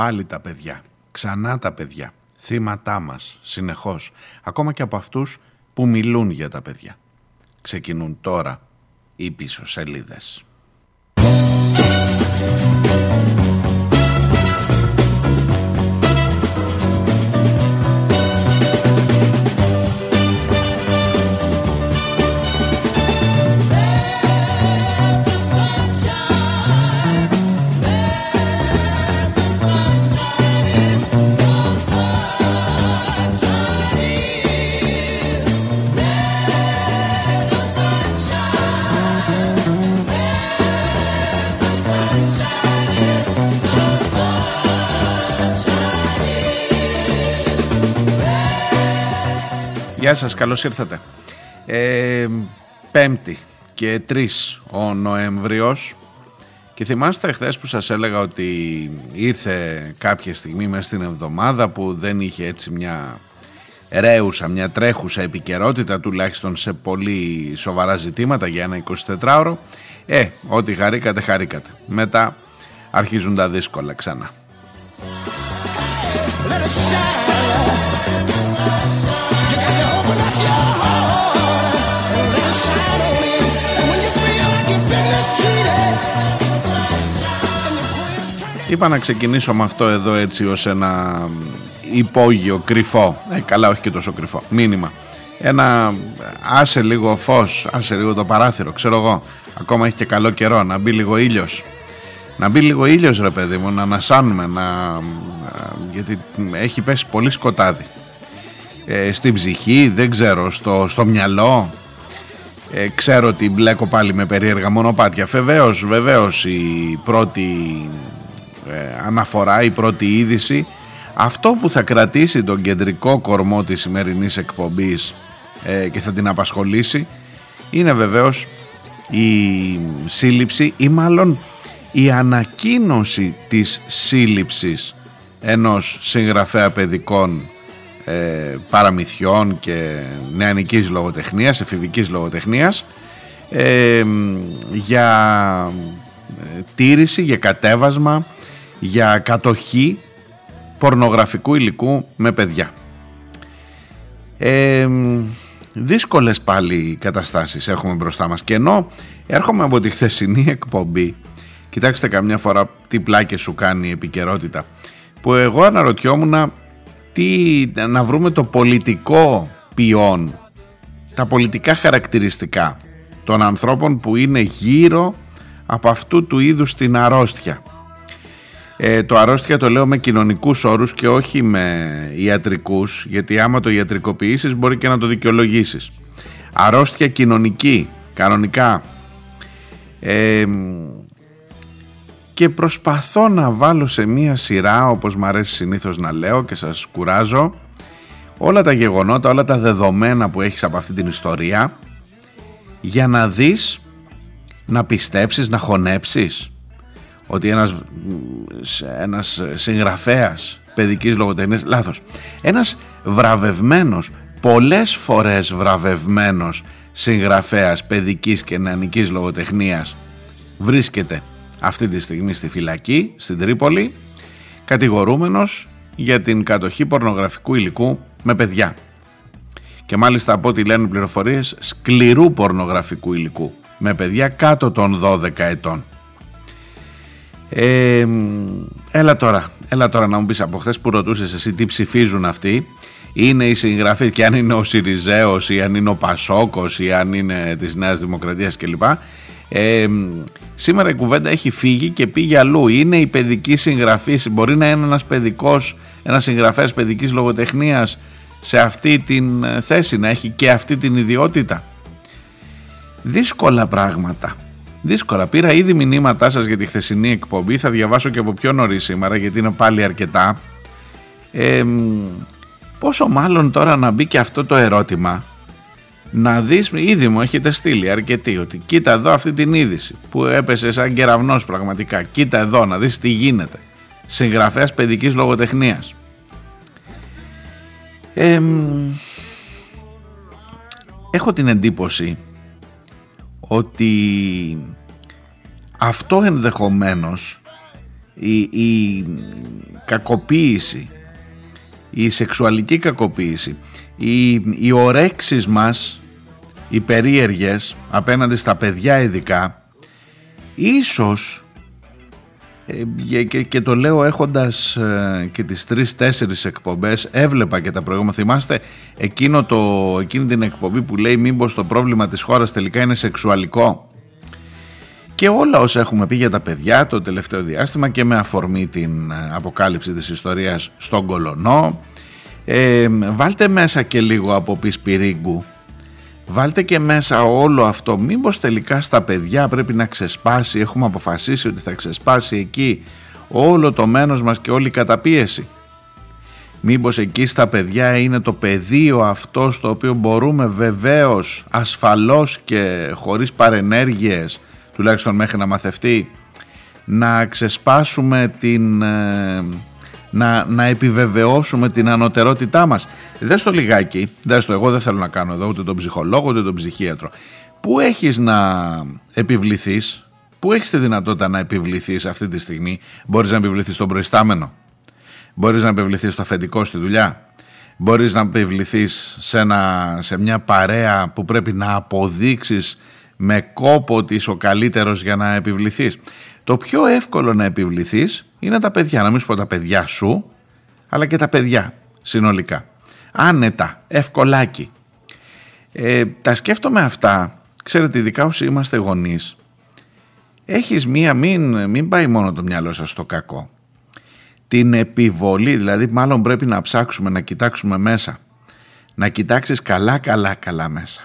Πάλι τα παιδιά, ξανά τα παιδιά, θύματά μας, συνεχώς, ακόμα και από αυτούς που μιλούν για τα παιδιά. Ξεκινούν τώρα οι πίσω σελίδες. Γεια σας, καλώς ήρθατε. Ε, πέμπτη και 3 ο Νοέμβριος και θυμάστε χθες που σας έλεγα ότι ήρθε κάποια στιγμή μέσα στην εβδομάδα που δεν είχε έτσι μια ρέουσα, μια τρέχουσα επικαιρότητα τουλάχιστον σε πολύ σοβαρά ζητήματα για ένα 24ωρο. Ε, ό,τι χαρήκατε, χαρήκατε. Μετά αρχίζουν τα δύσκολα ξανά. Είπα να ξεκινήσω με αυτό εδώ έτσι ως ένα υπόγειο, κρυφό, ε, καλά όχι και τόσο κρυφό, μήνυμα. Ένα άσε λίγο φως, άσε λίγο το παράθυρο, ξέρω εγώ, ακόμα έχει και καλό καιρό, να μπει λίγο ήλιος. Να μπει λίγο ήλιος ρε παιδί μου, να ανασάνουμε, να... γιατί έχει πέσει πολύ σκοτάδι. Ε, στην ψυχή, δεν ξέρω, στο, στο μυαλό, ε, ξέρω ότι μπλέκω πάλι με περίεργα μονοπάτια. Βεβαίως, βεβαίως η πρώτη ε, αναφορά, η πρώτη είδηση. Αυτό που θα κρατήσει τον κεντρικό κορμό της σημερινής εκπομπής ε, και θα την απασχολήσει είναι βεβαίως η σύλληψη ή μάλλον η ανακοίνωση της σύλληψης ενός συγγραφέα παιδικών ε, παραμυθιών και νεανικής λογοτεχνίας, εφηβικής λογοτεχνίας ε, για τήρηση, για κατέβασμα για κατοχή πορνογραφικού υλικού με παιδιά. Ε, δύσκολες πάλι καταστάσεις έχουμε μπροστά μας και ενώ έρχομαι από τη χθεσινή εκπομπή κοιτάξτε καμιά φορά τι πλάκες σου κάνει η επικαιρότητα που εγώ αναρωτιόμουν τι, να βρούμε το πολιτικό ποιόν τα πολιτικά χαρακτηριστικά των ανθρώπων που είναι γύρω από αυτού του είδους την αρρώστια ε, το αρρώστια το λέω με κοινωνικούς όρους και όχι με ιατρικούς, γιατί άμα το ιατρικοποιήσεις μπορεί και να το δικαιολογήσεις. Αρρώστια κοινωνική, κανονικά. Ε, και προσπαθώ να βάλω σε μία σειρά, όπως μου αρέσει συνήθως να λέω και σας κουράζω, όλα τα γεγονότα, όλα τα δεδομένα που έχεις από αυτή την ιστορία, για να δεις, να πιστέψεις, να χωνέψεις ότι ένας, ένας συγγραφέας παιδικής λογοτεχνίας, λάθος, ένας βραβευμένος, πολλές φορές βραβευμένος συγγραφέας παιδικής και νεανικής λογοτεχνίας βρίσκεται αυτή τη στιγμή στη φυλακή, στην Τρίπολη, κατηγορούμενος για την κατοχή πορνογραφικού υλικού με παιδιά. Και μάλιστα από ό,τι λένε πληροφορίες σκληρού πορνογραφικού υλικού με παιδιά κάτω των 12 ετών. Ε, έλα τώρα, έλα τώρα να μου πεις από χθες που ρωτούσες εσύ τι ψηφίζουν αυτοί είναι η συγγραφή και αν είναι ο Σιριζέος ή αν είναι ο Πασόκος ή αν είναι της Νέας Δημοκρατίας κλπ. Ε, σήμερα η κουβέντα έχει φύγει και πήγε αλλού. Είναι η παιδική συγγραφή, μπορεί να είναι ένας παιδικός, ένας συγγραφέας παιδικής λογοτεχνίας σε αυτή την θέση, να έχει και αυτή την ιδιότητα. Δύσκολα πράγματα. Δύσκολα. Πήρα ήδη μηνύματά σας για τη χθεσινή εκπομπή. Θα διαβάσω και από πιο νωρίς σήμερα γιατί είναι πάλι αρκετά. Ε, πόσο μάλλον τώρα να μπει και αυτό το ερώτημα να δεις, ήδη μου έχετε στείλει αρκετοί ότι κοίτα εδώ αυτή την είδηση που έπεσε σαν κεραυνός πραγματικά κοίτα εδώ να δεις τι γίνεται συγγραφέας παιδικής λογοτεχνίας ε, έχω την εντύπωση ότι αυτό ενδεχομένως η, η κακοποίηση, η σεξουαλική κακοποίηση, οι, οι ορέξεις μας, οι περίεργες απέναντι στα παιδιά ειδικά, ίσως ε, και, και το λέω έχοντας ε, και τις τρεις-τέσσερις εκπομπές έβλεπα και τα προηγούμενα. Θυμάστε εκείνο το, εκείνη την εκπομπή που λέει μήπως το πρόβλημα της χώρας τελικά είναι σεξουαλικό; Και όλα όσα έχουμε πει για τα παιδιά το τελευταίο διάστημα και με αφορμή την ε, αποκάλυψη της ιστορίας στον Κολονό ε, βάλτε μέσα και λίγο από Πισπυρίγκου Βάλτε και μέσα όλο αυτό. Μήπως τελικά στα παιδιά πρέπει να ξεσπάσει, έχουμε αποφασίσει ότι θα ξεσπάσει εκεί όλο το μένος μας και όλη η καταπίεση. Μήπως εκεί στα παιδιά είναι το πεδίο αυτό στο οποίο μπορούμε βεβαίως ασφαλώς και χωρίς παρενέργειες, τουλάχιστον μέχρι να μαθευτεί, να ξεσπάσουμε την... Ε, να, να επιβεβαιώσουμε την ανωτερότητά μας. Δες το λιγάκι, δες το εγώ δεν θέλω να κάνω εδώ ούτε τον ψυχολόγο ούτε τον ψυχίατρο. Πού έχεις να επιβληθείς, πού έχεις τη δυνατότητα να επιβληθείς αυτή τη στιγμή; Μπορείς να επιβληθείς στον προϊστάμενο, μπορείς να επιβληθείς στο αφεντικό στη δουλειά, μπορείς να επιβληθείς σε, σε μια παρέα που πρέπει να αποδείξεις με κόπο ότι είσαι ο καλύτερος για να επιβληθείς; Το πιο εύκολο να επιβληθείς είναι τα παιδιά. Να μην σου πω τα παιδιά σου, αλλά και τα παιδιά συνολικά. Άνετα, ευκολάκι. Ε, τα σκέφτομαι αυτά, ξέρετε ειδικά όσοι είμαστε γονείς, έχεις μία, μην, μην πάει μόνο το μυαλό σας στο κακό. Την επιβολή, δηλαδή μάλλον πρέπει να ψάξουμε, να κοιτάξουμε μέσα. Να κοιτάξεις καλά, καλά, καλά μέσα.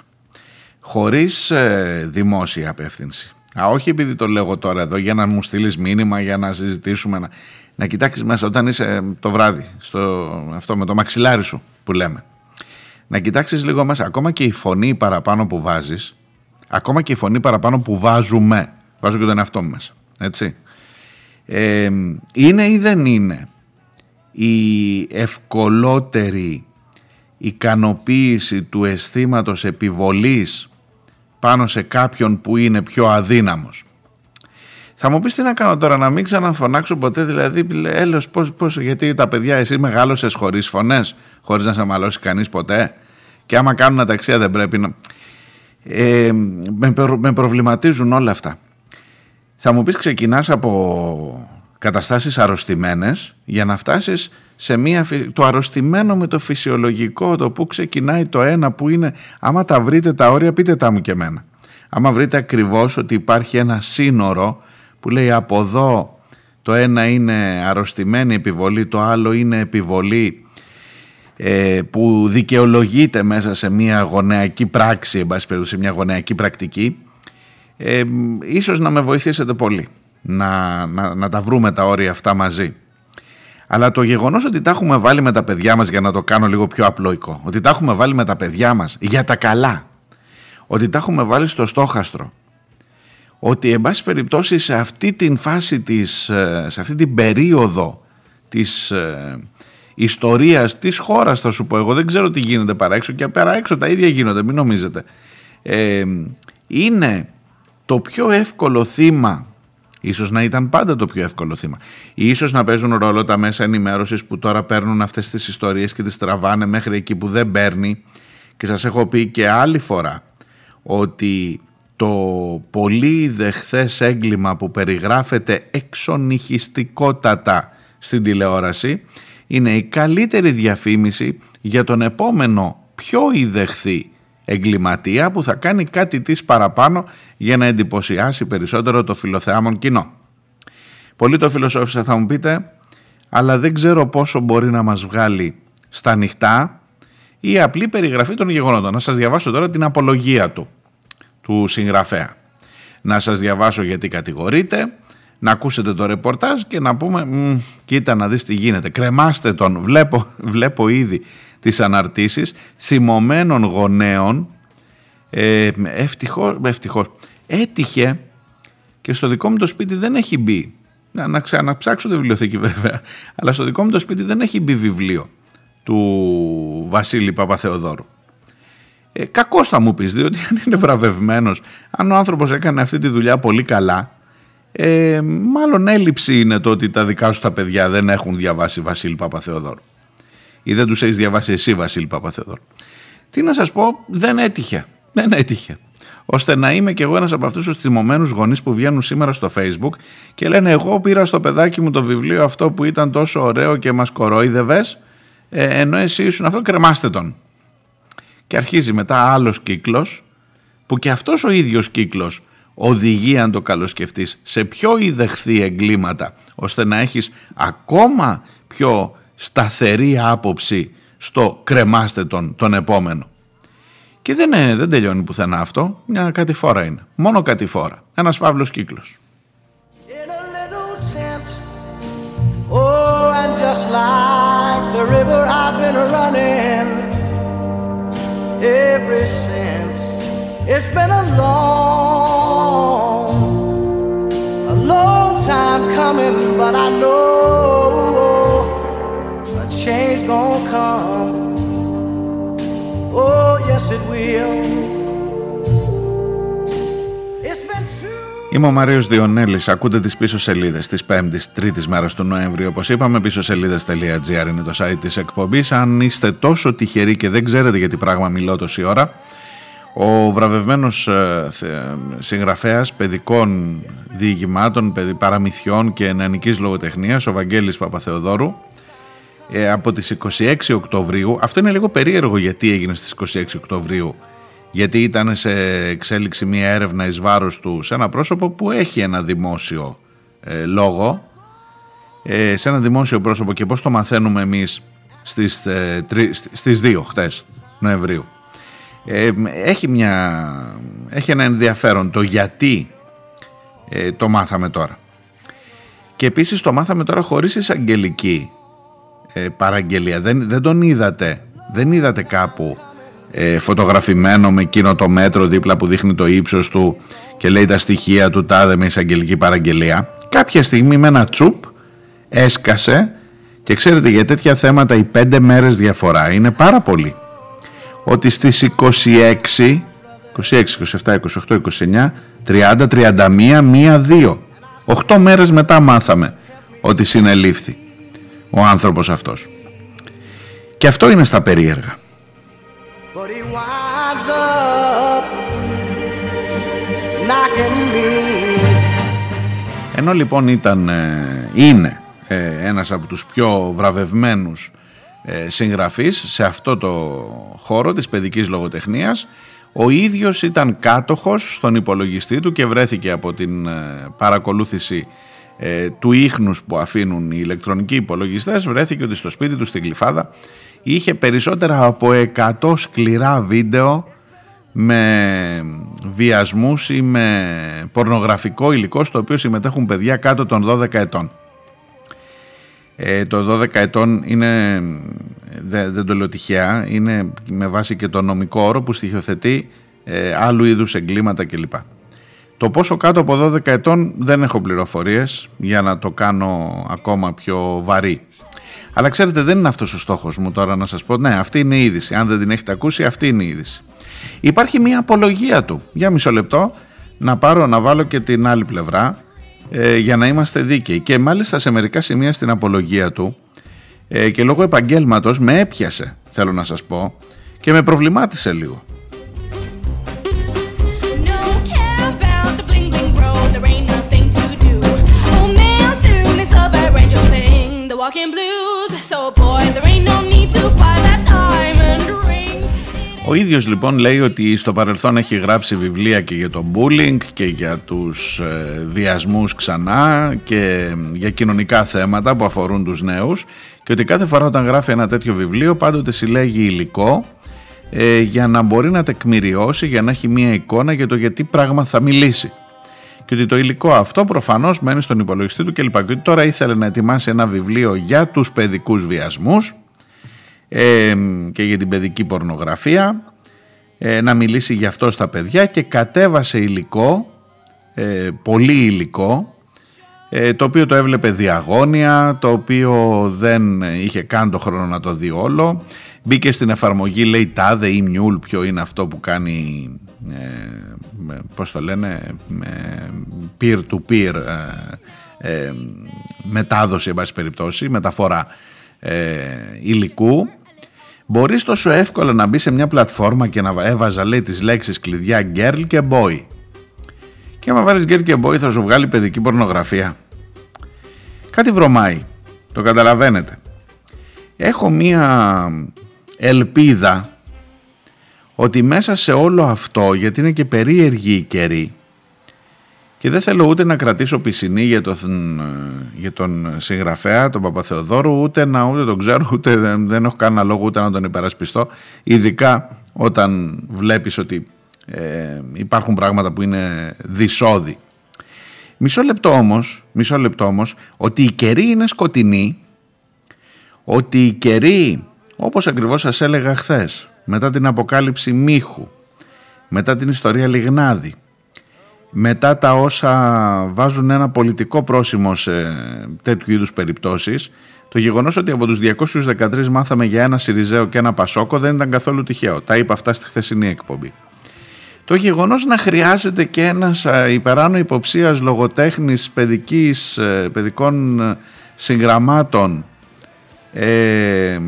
Χωρίς ε, δημόσια απεύθυνση. Α, όχι επειδή το λέω τώρα εδώ για να μου στείλεις μήνυμα, για να συζητήσουμε. Να, να κοιτάξεις μέσα όταν είσαι το βράδυ, στο, αυτό με το μαξιλάρι σου που λέμε. Να κοιτάξεις λίγο μέσα. Ακόμα και η φωνή παραπάνω που βάζεις, ακόμα και η φωνή παραπάνω που βάζουμε. Βάζω και τον εαυτό μου μέσα. Έτσι. Ε, είναι ή δεν είναι η ευκολότερη ικανοποίηση του αισθήματος επιβολής πάνω σε κάποιον που είναι πιο αδύναμος. Θα μου πεις τι να κάνω τώρα, να μην ξαναφωνάξω ποτέ, δηλαδή έλεος πώς, πώς, γιατί τα παιδιά εσύ μεγάλωσες χωρίς φωνές, χωρίς να σε μαλώσει κανείς ποτέ; Και άμα κάνουν αταξία δεν πρέπει να... Ε, με, με προβληματίζουν όλα αυτά. Θα μου πεις ξεκινάς από καταστάσεις αρρωστημένες για να φτάσεις σε μια, το αρρωστημένο με το φυσιολογικό, το που ξεκινάει το ένα που είναι, άμα τα βρείτε τα όρια πείτε τα μου και εμένα. Άμα βρείτε ακριβώς ότι υπάρχει ένα σύνορο που λέει από εδώ το ένα είναι αρρωστημένη επιβολή, το άλλο είναι επιβολή ε, που δικαιολογείται μέσα σε μια γονεακή πράξη, εν σε μια γονεακή πρακτική, ε, ίσως να με βοηθήσετε πολύ να, να, να τα βρούμε τα όρια αυτά μαζί. Αλλά το γεγονός ότι τα έχουμε βάλει με τα παιδιά μας για να το κάνω λίγο πιο απλοϊκό, ότι τα έχουμε βάλει με τα παιδιά μας για τα καλά, ότι τα έχουμε βάλει στο στόχαστρο, ότι εν πάση περιπτώσει σε αυτή την φάση της, ε, σε αυτή την περίοδο της ε, ιστορίας της χώρας θα σου πω εγώ, δεν ξέρω τι γίνεται παρά έξω και πέρα έξω τα ίδια γίνονται, μην νομίζετε. Ε, είναι το πιο εύκολο θύμα Ίσως να ήταν πάντα το πιο εύκολο θύμα. Ίσως να παίζουν ρόλο τα μέσα ενημέρωσης που τώρα παίρνουν αυτές τις ιστορίες και τις τραβάνε μέχρι εκεί που δεν παίρνει. Και σας έχω πει και άλλη φορά ότι το πολύ δεχθές έγκλημα που περιγράφεται εξονυχιστικότατα στην τηλεόραση είναι η καλύτερη διαφήμιση για τον επόμενο πιο ιδεχθή εγκληματία που θα κάνει κάτι της παραπάνω για να εντυπωσιάσει περισσότερο το φιλοθεάμον κοινό. Πολύ το φιλοσόφισα θα μου πείτε, αλλά δεν ξέρω πόσο μπορεί να μας βγάλει στα ανοιχτά η απλή περιγραφή των γεγονότων. Να σας διαβάσω τώρα την απολογία του, του συγγραφέα. Να σας διαβάσω γιατί κατηγορείτε, να ακούσετε το ρεπορτάζ και να πούμε κοίτα να δεις τι γίνεται. Κρεμάστε τον, βλέπω, βλέπω ήδη τις αναρτήσεις θυμωμένων γονέων ε, ευτυχώς, ευτυχώς έτυχε και στο δικό μου το σπίτι δεν έχει μπει. Να, να ξαναψάξω τη βιβλιοθήκη βέβαια αλλά στο δικό μου το σπίτι δεν έχει μπει βιβλίο του Βασίλη Παπαθεοδόρου. Ε, κακός θα μου πεις διότι αν είναι βραβευμένος αν ο άνθρωπος έκανε αυτή τη δουλειά πολύ καλά ε, μάλλον έλλειψη είναι το ότι τα δικά σου τα παιδιά δεν έχουν διαβάσει Βασίλη Παπαθεοδόρου ή δεν τους έχεις διαβάσει εσύ Βασίλη Παπαθεοδόρου. Τι να σας πω, δεν έτυχε. Δεν έτυχε. Ώστε να είμαι κι εγώ ένας από αυτούς τους θυμωμένους γονείς που βγαίνουν σήμερα στο facebook και λένε εγώ πήρα στο παιδάκι μου το βιβλίο αυτό που ήταν τόσο ωραίο και μας κορόιδευες ε, ενώ εσύ ήσουν αυτό κρεμάστε τον. Και αρχίζει μετά άλλος κύκλος που και αυτός ο ίδιος κύκλος οδηγεί αν το καλοσκεφτείς σε πιο ιδεχθή εγκλήματα ώστε να έχεις ακόμα πιο σταθερή άποψη στο κρεμάστε τον, τον επόμενο. Και δεν, είναι, δεν τελειώνει πουθενά αυτό, μια κατηφόρα είναι. Μόνο κατηφόρα. Ένας φαύλος κύκλος. Oh, and just like the river I've been running ever since. It's been a long, a long time coming, but I know a change gonna come. Oh, yes, it will. Είμαι ο Μάριο Διονέλης. Ακούτε τις πίσω σελίδες της 5η, 3η μέρας του Νοέμβρη. Όπως είπαμε, πίσω σελίδε.gr είναι το site της εκπομπής. Αν είστε τόσο τυχεροί και δεν ξέρετε για τι πράγμα μιλώ τόση ώρα, ο βραβευμένος ε, συγγραφέας παιδικών διηγημάτων, παραμυθιών και νεανικής λογοτεχνίας, ο Βαγγέλης Παπαθεοδόρου, ε, από τις 26 Οκτωβρίου, αυτό είναι λίγο περίεργο γιατί έγινε στις 26 Οκτωβρίου, γιατί ήταν σε εξέλιξη μια έρευνα εις βάρος του σε ένα πρόσωπο που έχει ένα δημόσιο ε, λόγο, σε ένα δημόσιο πρόσωπο και πώς το μαθαίνουμε εμείς στις, στις 2 χτες Νοεμβρίου. Ε, έχει, μια, έχει ένα ενδιαφέρον το γιατί ε, το μάθαμε τώρα. Και επίσης το μάθαμε τώρα χωρίς εισαγγελική ε, παραγγελία. Δεν, δεν τον είδατε, δεν είδατε κάπου ε, φωτογραφημένο με εκείνο το μέτρο δίπλα που δείχνει το ύψος του και λέει τα στοιχεία του τάδε με εισαγγελική παραγγελία. Κάποια στιγμή με ένα τσουπ έσκασε και ξέρετε για τέτοια θέματα οι πέντε μέρες διαφορά είναι πάρα πολύ ότι στις 26, 26, 27, 28, 29, 30, 31, 1, 2. 8 μέρες μετά μάθαμε ότι συνελήφθη ο άνθρωπος αυτός. Και αυτό είναι στα περίεργα. Ενώ λοιπόν ήταν, ε, είναι ε, ένας από τους πιο βραβευμένους ε, συγγραφής σε αυτό το χώρο της παιδικής λογοτεχνίας ο ίδιος ήταν κάτοχος στον υπολογιστή του και βρέθηκε από την ε, παρακολούθηση ε, του ίχνους που αφήνουν οι ηλεκτρονικοί υπολογιστές βρέθηκε ότι στο σπίτι του στην Κλειφάδα είχε περισσότερα από 100 σκληρά βίντεο με βιασμούς ή με πορνογραφικό υλικό στο οποίο συμμετέχουν παιδιά κάτω των 12 ετών. Ε, το 12 ετών είναι, δεν, το λέω τυχαία, είναι με βάση και το νομικό όρο που στοιχειοθετεί ε, άλλου είδους εγκλήματα κλπ. Το πόσο κάτω από 12 ετών δεν έχω πληροφορίες για να το κάνω ακόμα πιο βαρύ. Αλλά ξέρετε δεν είναι αυτός ο στόχος μου τώρα να σας πω, ναι αυτή είναι η είδηση, αν δεν την έχετε ακούσει αυτή είναι η είδηση. Υπάρχει μια απολογία του, για μισό λεπτό να πάρω να βάλω και την άλλη πλευρά ε, για να είμαστε δίκαιοι. Και μάλιστα σε μερικά σημεία στην απολογία του ε, και λόγω επαγγέλματος με έπιασε, θέλω να σας πω, και με προβλημάτισε λίγο. Ο ίδιος λοιπόν λέει ότι στο παρελθόν έχει γράψει βιβλία και για το bullying και για τους ε, βιασμούς ξανά και για κοινωνικά θέματα που αφορούν τους νέους. Και ότι κάθε φορά όταν γράφει ένα τέτοιο βιβλίο πάντοτε συλλέγει υλικό ε, για να μπορεί να τεκμηριώσει, για να έχει μία εικόνα για το γιατί πράγμα θα μιλήσει. Και ότι το υλικό αυτό προφανώς μένει στον υπολογιστή του κλπ. Και ότι τώρα ήθελε να ετοιμάσει ένα βιβλίο για τους παιδικούς βιασμούς και για την παιδική πορνογραφία ε, να μιλήσει γι' αυτό στα παιδιά και κατέβασε υλικό, ε, πολύ υλικό ε, το οποίο το έβλεπε διαγώνια, το οποίο δεν είχε καν το χρόνο να το δει όλο. Μπήκε στην εφαρμογή, λέει τάδε ή μιούλ, ποιο είναι αυτό που κάνει, ε, πώς το λένε, peer-to-peer ε, ε, μετάδοση, εν πάση περιπτώσει, μεταφορά ε, υλικού. Μπορείς τόσο εύκολα να μπει σε μια πλατφόρμα και να έβαζα, λέει, τις λέξεις κλειδιά girl και boy. Και άμα βάλεις girl και boy θα σου βγάλει παιδική πορνογραφία κάτι βρωμάει. Το καταλαβαίνετε. Έχω μία ελπίδα ότι μέσα σε όλο αυτό, γιατί είναι και περίεργη η καιρή και δεν θέλω ούτε να κρατήσω πισινή για τον, για τον συγγραφέα, τον Παπαθεοδόρου, ούτε να ούτε τον ξέρω, ούτε δεν, δεν έχω κανένα λόγο ούτε να τον υπερασπιστώ, ειδικά όταν βλέπεις ότι ε, υπάρχουν πράγματα που είναι δυσόδη. Μισό λεπτό όμως, μισό λεπτό όμως, ότι η καιρή είναι σκοτεινή, ότι η καιρή, όπως ακριβώς σας έλεγα χθες, μετά την αποκάλυψη Μίχου, μετά την ιστορία Λιγνάδη, μετά τα όσα βάζουν ένα πολιτικό πρόσημο σε τέτοιου είδους περιπτώσεις, το γεγονός ότι από τους 213 μάθαμε για ένα Σιριζέο και ένα Πασόκο δεν ήταν καθόλου τυχαίο. Τα είπα αυτά στη χθεσινή εκπομπή. Το γεγονός να χρειάζεται και ένας υπεράνω υποψίας λογοτέχνης παιδικής, ε, παιδικών ε, συγγραμμάτων ε,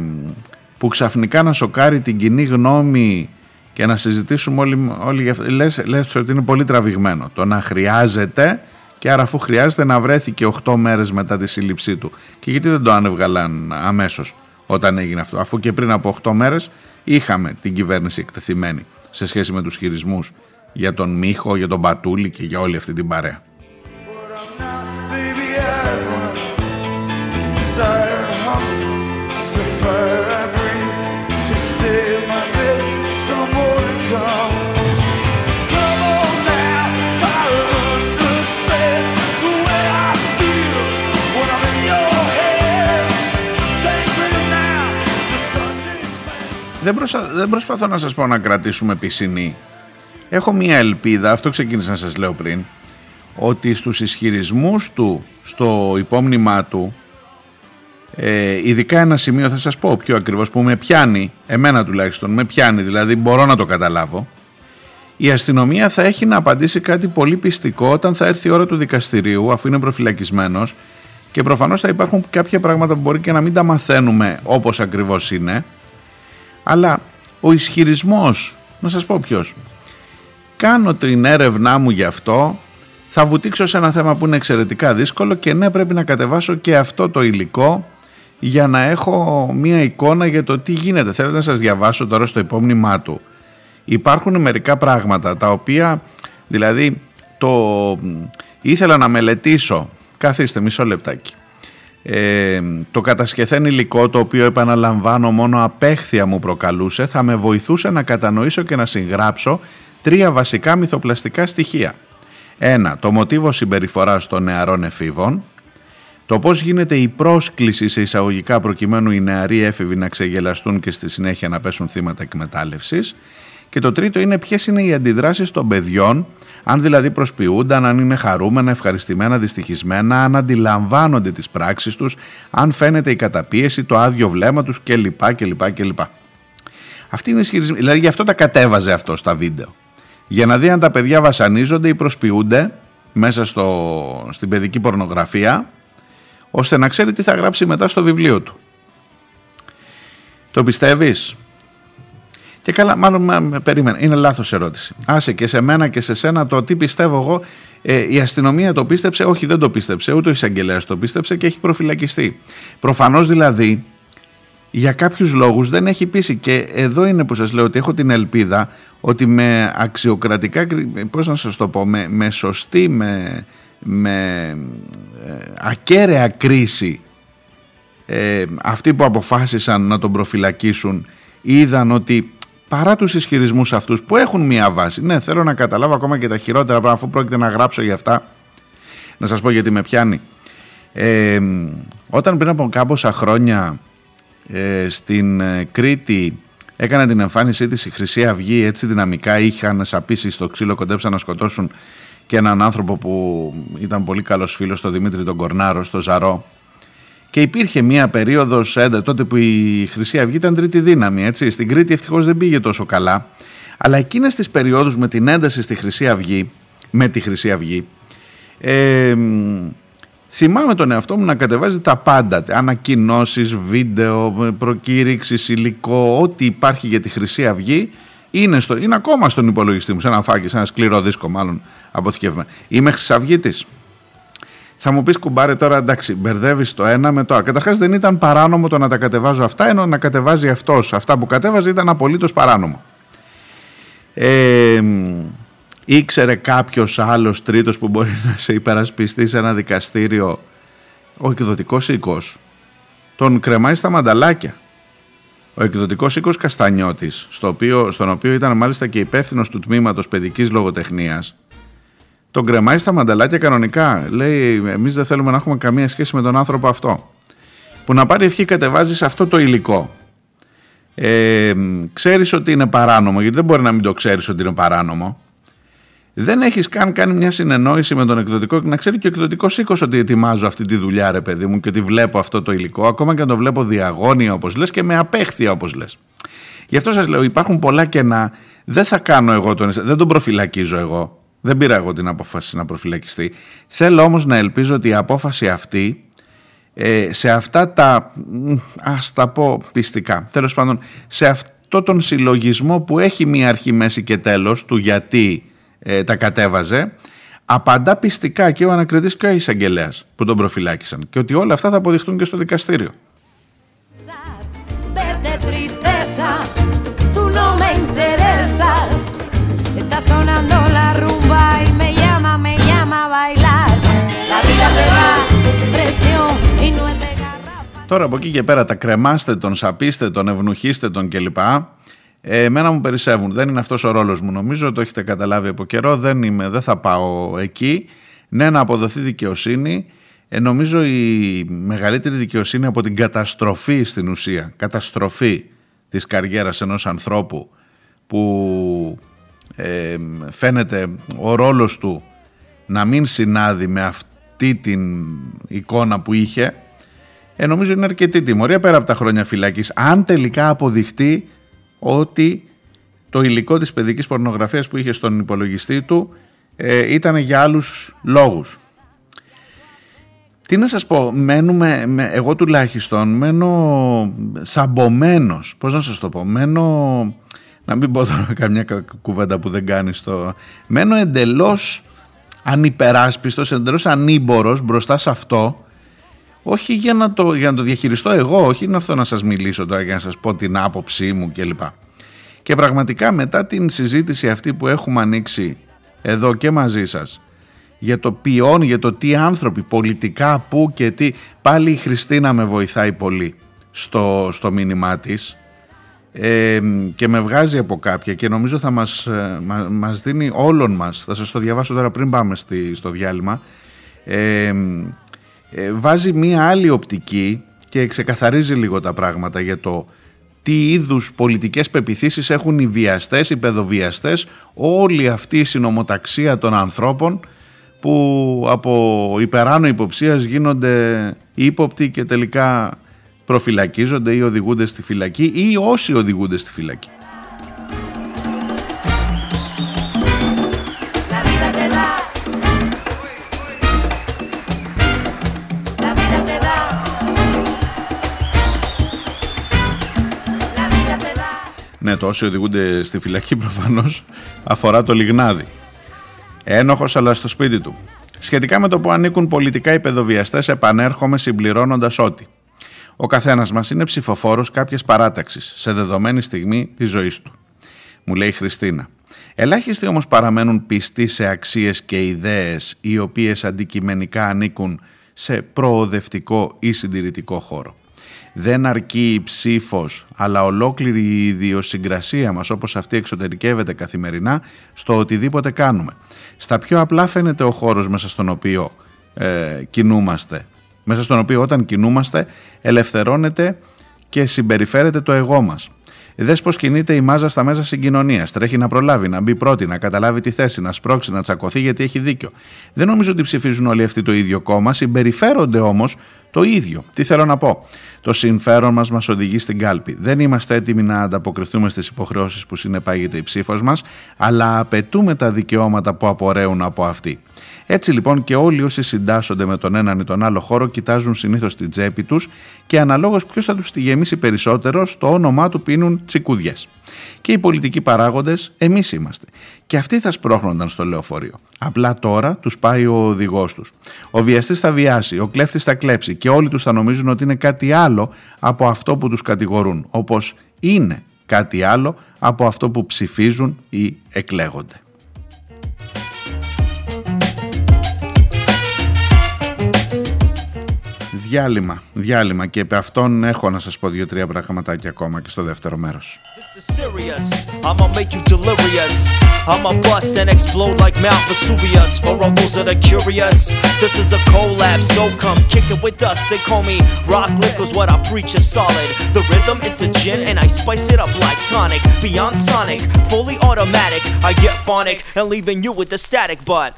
που ξαφνικά να σοκάρει την κοινή γνώμη και να συζητήσουμε όλοι, όλοι για αυτό. Λες, λες ότι είναι πολύ τραβηγμένο. Το να χρειάζεται και άρα αφού χρειάζεται να βρέθηκε 8 μέρες μετά τη σύλληψή του. Και γιατί δεν το ανεβγαλάν αμέσως όταν έγινε αυτό. Αφού και πριν από 8 μέρες είχαμε την κυβέρνηση εκτεθειμένη σε σχέση με τους χειρισμούς για τον Μίχο, για τον Πατούλη και για όλη αυτή την παρέα. Δεν, δεν προσπαθώ να σας πω να κρατήσουμε πισινή. Έχω μία ελπίδα, αυτό ξεκίνησα να σας λέω πριν, ότι στους ισχυρισμούς του, στο υπόμνημά του, ε, ειδικά ένα σημείο θα σας πω πιο ακριβώς που με πιάνει, εμένα τουλάχιστον, με πιάνει, δηλαδή μπορώ να το καταλάβω, η αστυνομία θα έχει να απαντήσει κάτι πολύ πιστικό όταν θα έρθει η ώρα του δικαστηρίου, αφού είναι προφυλακισμένος, και προφανώς θα υπάρχουν κάποια πράγματα που μπορεί και να μην τα μαθαίνουμε όπως ακριβώς είναι, αλλά ο ισχυρισμός, να σας πω ποιος, κάνω την έρευνά μου γι' αυτό, θα βουτήξω σε ένα θέμα που είναι εξαιρετικά δύσκολο και ναι πρέπει να κατεβάσω και αυτό το υλικό για να έχω μία εικόνα για το τι γίνεται. Θέλετε να σας διαβάσω τώρα στο υπόμνημά του. Υπάρχουν μερικά πράγματα τα οποία δηλαδή το ήθελα να μελετήσω. Καθίστε μισό λεπτάκι ε, το κατασκευέν υλικό το οποίο επαναλαμβάνω μόνο απέχθεια μου προκαλούσε θα με βοηθούσε να κατανοήσω και να συγγράψω τρία βασικά μυθοπλαστικά στοιχεία. Ένα, το μοτίβο συμπεριφοράς των νεαρών εφήβων, το πώς γίνεται η πρόσκληση σε εισαγωγικά προκειμένου οι νεαροί έφηβοι να ξεγελαστούν και στη συνέχεια να πέσουν θύματα εκμετάλλευσης και το τρίτο είναι ποιες είναι οι αντιδράσεις των παιδιών αν δηλαδή προσποιούνταν, αν είναι χαρούμενα, ευχαριστημένα, δυστυχισμένα, αν αντιλαμβάνονται τις πράξεις τους, αν φαίνεται η καταπίεση, το άδειο βλέμμα τους κλπ. κλπ, κλπ. Αυτή είναι ισχυρισμή. Δηλαδή γι' αυτό τα κατέβαζε αυτό στα βίντεο. Για να δει αν τα παιδιά βασανίζονται ή προσποιούνται μέσα στο, στην παιδική πορνογραφία, ώστε να ξέρει τι θα γράψει μετά στο βιβλίο του. Το πιστεύεις; Και καλά, μάλλον με, περίμενα. Είναι λάθος ερώτηση. Άσε και σε μένα και σε σένα το τι πιστεύω εγώ. Ε, η αστυνομία το πίστεψε, όχι δεν το πίστεψε, ούτε ο εισαγγελέας το πίστεψε και έχει προφυλακιστεί. Προφανώς δηλαδή για κάποιους λόγους δεν έχει πείσει και εδώ είναι που σας λέω ότι έχω την ελπίδα ότι με αξιοκρατικά, πώς να σας το πω, με, με σωστή, με, με ε, ακέραια κρίση ε, αυτοί που αποφάσισαν να τον προφυλακίσουν είδαν ότι παρά τους ισχυρισμούς αυτούς που έχουν μία βάση. Ναι, θέλω να καταλάβω ακόμα και τα χειρότερα πράγματα αφού πρόκειται να γράψω για αυτά. Να σας πω γιατί με πιάνει. Ε, όταν πριν από κάμποσα χρόνια ε, στην ε, Κρήτη έκανε την εμφάνισή της η Χρυσή Αυγή έτσι δυναμικά είχαν σαπίσει στο ξύλο κοντέψαν να σκοτώσουν και έναν άνθρωπο που ήταν πολύ καλός φίλος, τον Δημήτρη τον Κορνάρο, στο Ζαρό. Και υπήρχε μια περίοδος τότε που η Χρυσή Αυγή ήταν τρίτη δύναμη. Έτσι. Στην Κρήτη ευτυχώς δεν πήγε τόσο καλά. Αλλά εκείνες τις περιόδους με την ένταση στη Χρυσή Αυγή, με τη Χρυσή Αυγή, ε, θυμάμαι τον εαυτό μου να κατεβάζει τα πάντα, ανακοινώσεις, βίντεο, προκήρυξη, υλικό, ό,τι υπάρχει για τη Χρυσή Αυγή είναι, στο, είναι ακόμα στον υπολογιστή μου, σε ένα φάκι, σε ένα σκληρό δίσκο μάλλον αποθηκεύουμε. Είμαι Χρυσαυγήτης. Θα μου πεις κουμπάρε τώρα εντάξει, μπερδεύεις το ένα με το άλλο. Καταρχάς δεν ήταν παράνομο το να τα κατεβάζω αυτά, ενώ να κατεβάζει αυτός. Αυτά που κατέβαζε ήταν απολύτως παράνομο. Ε, ήξερε κάποιος άλλος τρίτος που μπορεί να σε υπερασπιστεί σε ένα δικαστήριο; Ο εκδοτικός οίκος. Τον κρεμάει στα μανταλάκια. Ο εκδοτικός οίκος Καστανιώτης, στο οποίο, στον οποίο ήταν μάλιστα και υπεύθυνος του τμήματος παιδικής λογοτεχνίας, τον κρεμάει στα μανταλάκια κανονικά. Λέει: Εμείς δεν θέλουμε να έχουμε καμία σχέση με τον άνθρωπο αυτό. Που να πάρει ευχή κατεβάζεις αυτό το υλικό. Ε, ξέρεις ότι είναι παράνομο, γιατί δεν μπορεί να μην το ξέρεις ότι είναι παράνομο δεν έχεις καν κάνει μια συνεννόηση με τον εκδοτικό και να ξέρει και ο εκδοτικός οίκος ότι ετοιμάζω αυτή τη δουλειά, ρε παιδί μου, και ότι βλέπω αυτό το υλικό, ακόμα και αν το βλέπω διαγώνια όπως λες και με απέχθεια όπως λες. Γι' αυτό σας λέω: υπάρχουν πολλά κενά. Δεν θα κάνω εγώ τον. Δεν τον προφυλακίζω εγώ. Δεν πήρα εγώ την απόφαση να προφυλακιστεί. Θέλω όμως να ελπίζω ότι η απόφαση αυτή ε, σε αυτά τα. ας τα πω πιστικά. Τέλος πάντων, σε αυτό τον συλλογισμό που έχει μία αρχή, μέση και τέλος του γιατί ε, τα κατέβαζε, απαντά πιστικά και ο ανακριτής και ο εισαγγελέας που τον προφυλάκησαν και ότι όλα αυτά θα αποδειχτούν και στο δικαστήριο. Τώρα από εκεί και πέρα τα κρεμάστε τον, σαπίστε τον, ευνοχήστε τον κλπ. Ε, εμένα μου περισσεύουν. Δεν είναι αυτός ο ρόλος μου νομίζω, το έχετε καταλάβει από καιρό, δεν, είμαι, δεν θα πάω εκεί. Ναι, να αποδοθεί δικαιοσύνη. Ε, νομίζω η μεγαλύτερη δικαιοσύνη από την καταστροφή στην ουσία, καταστροφή της καριέρας ενός ανθρώπου που ε, φαίνεται ο ρόλος του να μην συνάδει με αυτή την εικόνα που είχε, ε, νομίζω είναι αρκετή τιμωρία πέρα από τα χρόνια φυλάκης. Αν τελικά αποδειχτεί ότι το υλικό της παιδικής πορνογραφίας που είχε στον υπολογιστή του ε, ήταν για άλλους λόγους. Τι να σας πω, μένουμε, εγώ τουλάχιστον μένω θαμπομένος, πώς να σας το πω, μένω, να μην πω τώρα καμιά κουβέντα που δεν κάνει το, μένω εντελώς ανυπεράσπιστος, εντελώς ανήμπορος μπροστά σε αυτό, όχι για να, το, για να το διαχειριστώ εγώ, όχι να έρθω να σας μιλήσω τώρα για να σας πω την άποψή μου κλπ. Και πραγματικά μετά την συζήτηση αυτή που έχουμε ανοίξει εδώ και μαζί σας για το ποιόν, για το τι άνθρωποι, πολιτικά, πού και τι, πάλι η Χριστίνα με βοηθάει πολύ στο, στο μήνυμά της ε, και με βγάζει από κάποια και νομίζω θα μας, ε, μας δίνει όλων μας, θα σας το διαβάσω τώρα πριν πάμε στη, στο διάλειμμα, ε, ε, βάζει μία άλλη οπτική και ξεκαθαρίζει λίγο τα πράγματα για το τι είδους πολιτικές πεπιθήσεις έχουν οι βιαστές, οι παιδοβιαστές, όλη αυτή η συνομοταξία των ανθρώπων που από υπεράνω υποψίας γίνονται ύποπτοι και τελικά προφυλακίζονται ή οδηγούνται στη φυλακή ή όσοι οδηγούνται στη φυλακή. Ναι, το όσοι οδηγούνται στη φυλακή προφανώς αφορά το λιγνάδι. Ένοχος αλλά στο σπίτι του. Σχετικά με το που ανήκουν πολιτικά οι παιδοβιαστές, επανέρχομαι συμπληρώνοντας ότι ο καθένας μας είναι ψηφοφόρος κάποιας παράταξης σε δεδομένη στιγμή της ζωής του. Μου λέει η Χριστίνα. Ελάχιστοι όμως παραμένουν πιστοί σε αξίες και ιδέες οι οποίες αντικειμενικά ανήκουν σε προοδευτικό ή συντηρητικό χώρο δεν αρκεί η ψήφος αλλά ολόκληρη η ιδιοσυγκρασία μας όπως αυτή εξωτερικεύεται καθημερινά στο οτιδήποτε κάνουμε. Στα πιο απλά φαίνεται ο χώρος μέσα στον οποίο ε, κινούμαστε. Μέσα στον οποίο όταν κινούμαστε ελευθερώνεται και συμπεριφέρεται το εγώ μας. Δες πώς κινείται η μάζα στα μέσα συγκοινωνίας. Τρέχει να προλάβει, να μπει πρώτη, να καταλάβει τη θέση, να σπρώξει, να τσακωθεί γιατί έχει δίκιο. Δεν νομίζω ότι ψηφίζουν όλοι αυτοί το ίδιο κόμμα, συμπεριφέρονται όμως το ίδιο. Τι θέλω να πω; Το συμφέρον μας μας οδηγεί στην κάλπη. Δεν είμαστε έτοιμοι να ανταποκριθούμε στις υποχρεώσεις που συνεπάγεται η ψήφος μας, αλλά απαιτούμε τα δικαιώματα που απορρέουν από αυτή. Έτσι λοιπόν και όλοι όσοι συντάσσονται με τον έναν ή τον άλλο χώρο κοιτάζουν συνήθως την τσέπη τους και αναλόγως ποιος θα τους τη γεμίσει περισσότερο στο όνομά του πίνουν τσικουδιές. Και οι πολιτικοί παράγοντες εμείς είμαστε. Και αυτοί θα σπρώχνονταν στο λεωφορείο. Απλά τώρα τους πάει ο οδηγός τους. Ο βιαστής θα βιάσει, ο κλέφτης θα κλέψει και όλοι τους θα νομίζουν ότι είναι κάτι άλλο από αυτό που τους κατηγορούν. Όπως είναι κάτι άλλο από αυτό που ψηφίζουν ή εκλέγονται. Διάλειμμα, διάλειμμα και επί αυτόν έχω να σας πω δύο-τρία πραγματάκια ακόμα και στο δεύτερο μέρος. I'ma make you delirious. I'ma bust and explode like Mount Vesuvius. For all those that are curious, this is a collab, so come kick it with us. They call me Rock Liquors, what I preach is solid. The rhythm is the gin, and I spice it up like tonic. Beyond sonic, fully automatic. I get phonic and leaving you with the static, but.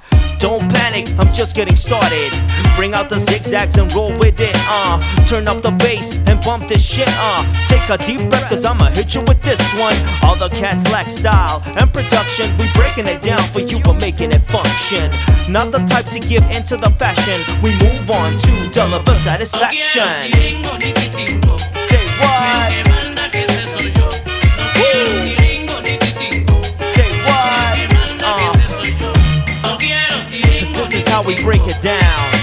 Don't panic, I'm just getting started. Bring out the zigzags and roll with it, uh. Turn up the bass and bump this shit, uh. Take a deep breath, cause I'ma hit you with this one. All the cats lack style and production. We breaking it down for you, but making it function. Not the type to give into the fashion. We move on to deliver satisfaction. Say what? This is how we break it down.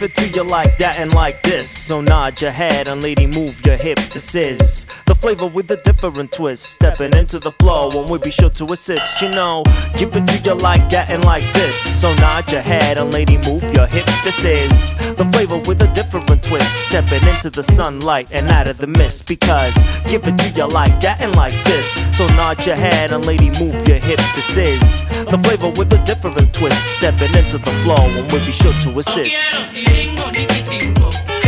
Give it to you like that and like this. So nod your head and lady move your hip. This is flavor with a different twist. Stepping into the flow and we'll be sure to assist. You know, give it to you like that and like this. So nod your head and lady move your hip. This is the flavor with a different twist. Stepping into the sunlight and out of the mist. Because give it to you like that and like this. So nod your head and lady move your hip. This is the flavor with a different twist. Stepping into the flow and we'll be sure to assist. Oh,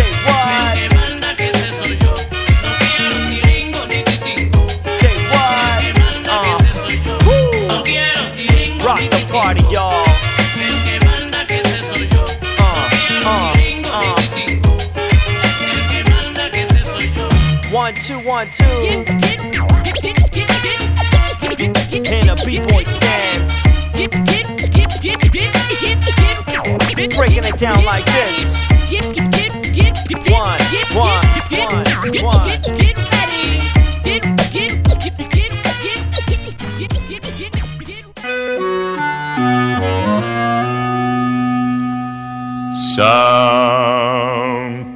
two, one, two. In a b-boy stance. Breaking it down like this. One, one, one, one. Some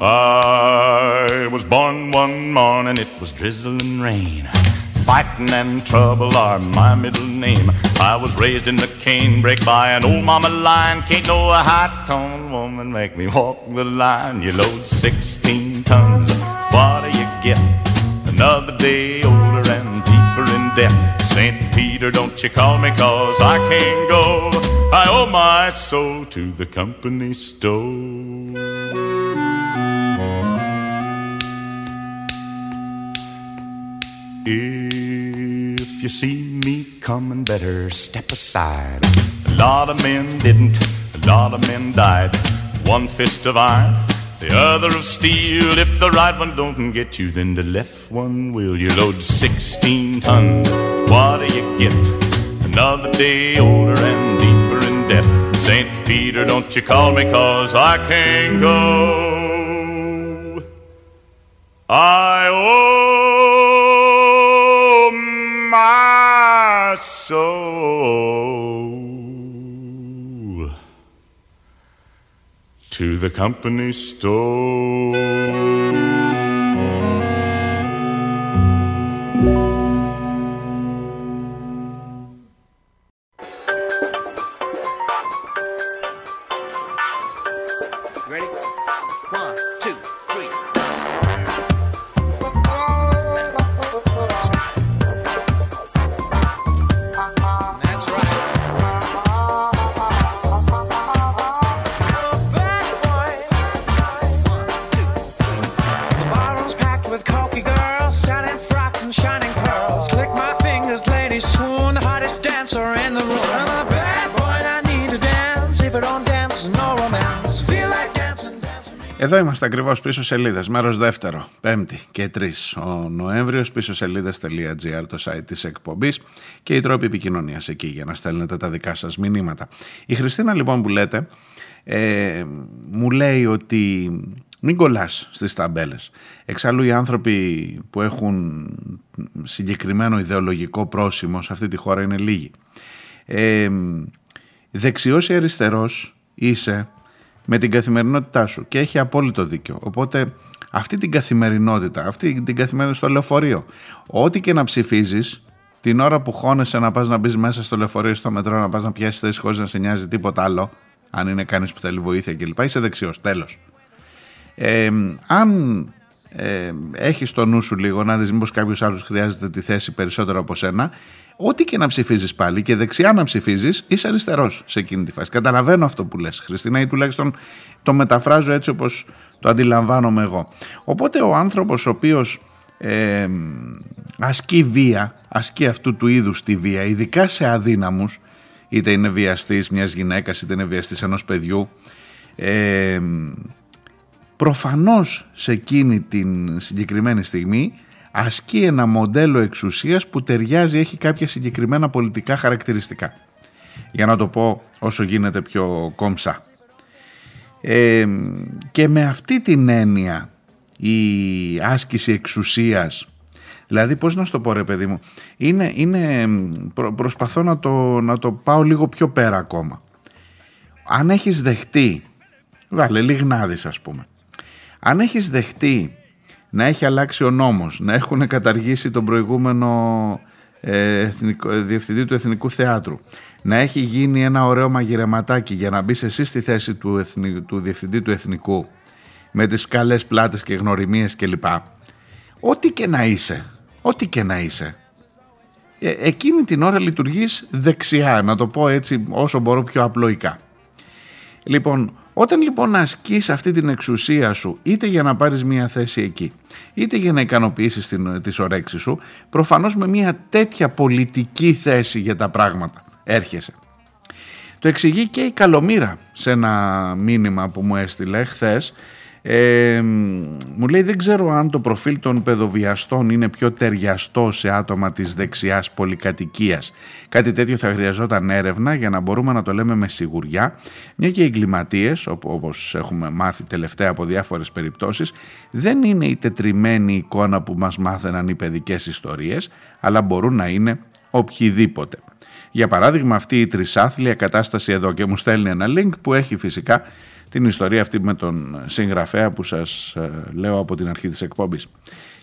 I was born one morning, it was drizzling rain. Fighting and trouble are my middle name. I was raised in the canebrake by an old mama lion. Can't know a high tone woman make me walk the line. You load 16 tons, what do you get? Another day in St. Peter, don't you call me, cause I can't go. I owe my soul to the company store. If you see me coming, better step aside. A lot of men didn't, a lot of men died. One fist of iron, the other of steel. If the right one don't get you, then the left one will. You load 16 tons, what do you get? Another day older and deeper in debt. St. Peter, don't you call me, cause I can't go. I owe my soul to the company store. Είμαστε ακριβώς πίσω σελίδες. Μέρος δεύτερο, Πέμπτη και 3 ο Νοέμβριος. Πίσω σελίδε.gr το site της εκπομπής και οι τρόποι επικοινωνίας εκεί για να στέλνετε τα δικά σας μηνύματα. Η Χριστίνα λοιπόν που λέτε ε, μου λέει ότι μην κολλάς στις ταμπέλες. Εξάλλου οι άνθρωποι που έχουν συγκεκριμένο ιδεολογικό πρόσημο σε αυτή τη χώρα είναι λίγοι. Ε, δεξιός ή αριστερός είσαι με την καθημερινότητά σου και έχει απόλυτο δίκιο. Οπότε αυτή την καθημερινότητα, αυτή την καθημερινότητα στο λεωφορείο, ό,τι και να ψηφίζεις, την ώρα που χώνεσαι να πας να μπεις μέσα στο λεωφορείο στο μετρό, να πας να πιάσεις θέση χωρίς να σε νοιάζει τίποτα άλλο, αν είναι κανείς που θέλει βοήθεια κλπ. Είσαι δεξιός. Τέλος. Ε, αν ε, έχεις το νου σου λίγο να δεις μήπως κάποιος άλλος χρειάζεται τη θέση περισσότερο από σένα, ό,τι και να ψηφίζεις πάλι και δεξιά να ψηφίζεις, είσαι αριστερός σε εκείνη τη φάση. Καταλαβαίνω αυτό που λες, Χριστίνα, ή τουλάχιστον το μεταφράζω έτσι όπως το αντιλαμβάνομαι εγώ. Οπότε ο άνθρωπος ο οποίος ε, ασκεί βία, ασκεί αυτού του είδους τη βία, ειδικά σε αδύναμους, είτε είναι βιαστής μιας γυναίκας, είτε είναι βιαστής ενός παιδιού, ε, προφανώς σε εκείνη την συγκεκριμένη στιγμή ασκεί ένα μοντέλο εξουσίας που ταιριάζει, έχει κάποια συγκεκριμένα πολιτικά χαρακτηριστικά. Για να το πω όσο γίνεται πιο κόμψα. Ε, και με αυτή την έννοια η άσκηση εξουσίας δηλαδή πώς να σου το πω ρε παιδί μου είναι, είναι προσπαθώ να το, να το πάω λίγο πιο πέρα ακόμα αν έχεις δεχτεί βάλε λίγνάδης ας πούμε αν έχεις δεχτεί να έχει αλλάξει ο νόμος, να έχουν καταργήσει τον προηγούμενο ε, εθνικό, ε, διευθυντή του Εθνικού Θεάτρου, να έχει γίνει ένα ωραίο μαγειρεματάκι για να μπεις εσύ στη θέση του, του διευθυντή του Εθνικού με τις καλές πλάτες και γνωριμίες κλπ. Ό,τι και να είσαι, ό,τι και να είσαι, ε, εκείνη την ώρα λειτουργείς δεξιά, να το πω έτσι όσο μπορώ πιο απλοϊκά. Λοιπόν, όταν λοιπόν ασκείς αυτή την εξουσία σου είτε για να πάρεις μια θέση εκεί είτε για να ικανοποιήσεις την, τις ορέξεις σου προφανώς με μια τέτοια πολιτική θέση για τα πράγματα έρχεσαι. Το εξηγεί και η Καλομήρα σε ένα μήνυμα που μου έστειλε χθες ε, μου λέει δεν ξέρω αν το προφίλ των παιδοβιαστών είναι πιο ταιριαστό σε άτομα της δεξιάς πολυκατοικίας. Κάτι τέτοιο θα χρειαζόταν έρευνα για να μπορούμε να το λέμε με σιγουριά, μια και οι εγκληματίες, όπως έχουμε μάθει τελευταία από διάφορες περιπτώσεις, δεν είναι η τετριμένη εικόνα που μας μάθαιναν οι παιδικές ιστορίες, αλλά μπορούν να είναι οποιοδήποτε. Για παράδειγμα αυτή η τρισάθλια κατάσταση εδώ και μου στέλνει ένα link που έχει φυσικά την ιστορία αυτή με τον συγγραφέα που σας ε, λέω από την αρχή της εκπομπής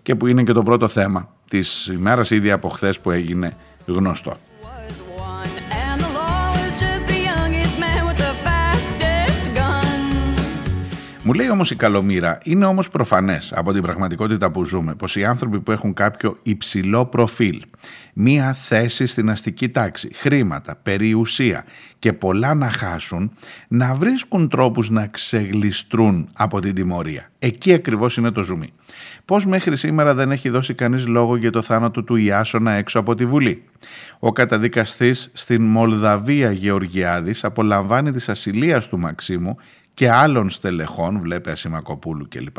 και που είναι και το πρώτο θέμα της ημέρας ήδη από χθες που έγινε γνωστό. Μου λέει όμως η καλομήρα, είναι όμως προφανές από την πραγματικότητα που ζούμε, πως οι άνθρωποι που έχουν κάποιο υψηλό προφίλ, μία θέση στην αστική τάξη, χρήματα, περιουσία και πολλά να χάσουν, να βρίσκουν τρόπους να ξεγλιστρούν από την τιμωρία. Εκεί ακριβώς είναι το ζουμί. Πώς μέχρι σήμερα δεν έχει δώσει κανείς λόγο για το θάνατο του Ιάσονα έξω από τη Βουλή; Ο καταδικαστής στην Μολδαβία Γεωργιάδης απολαμβάνει της ασυλίας του Μαξίμου και άλλων στελεχών, βλέπε Ασημακοπούλου κλπ.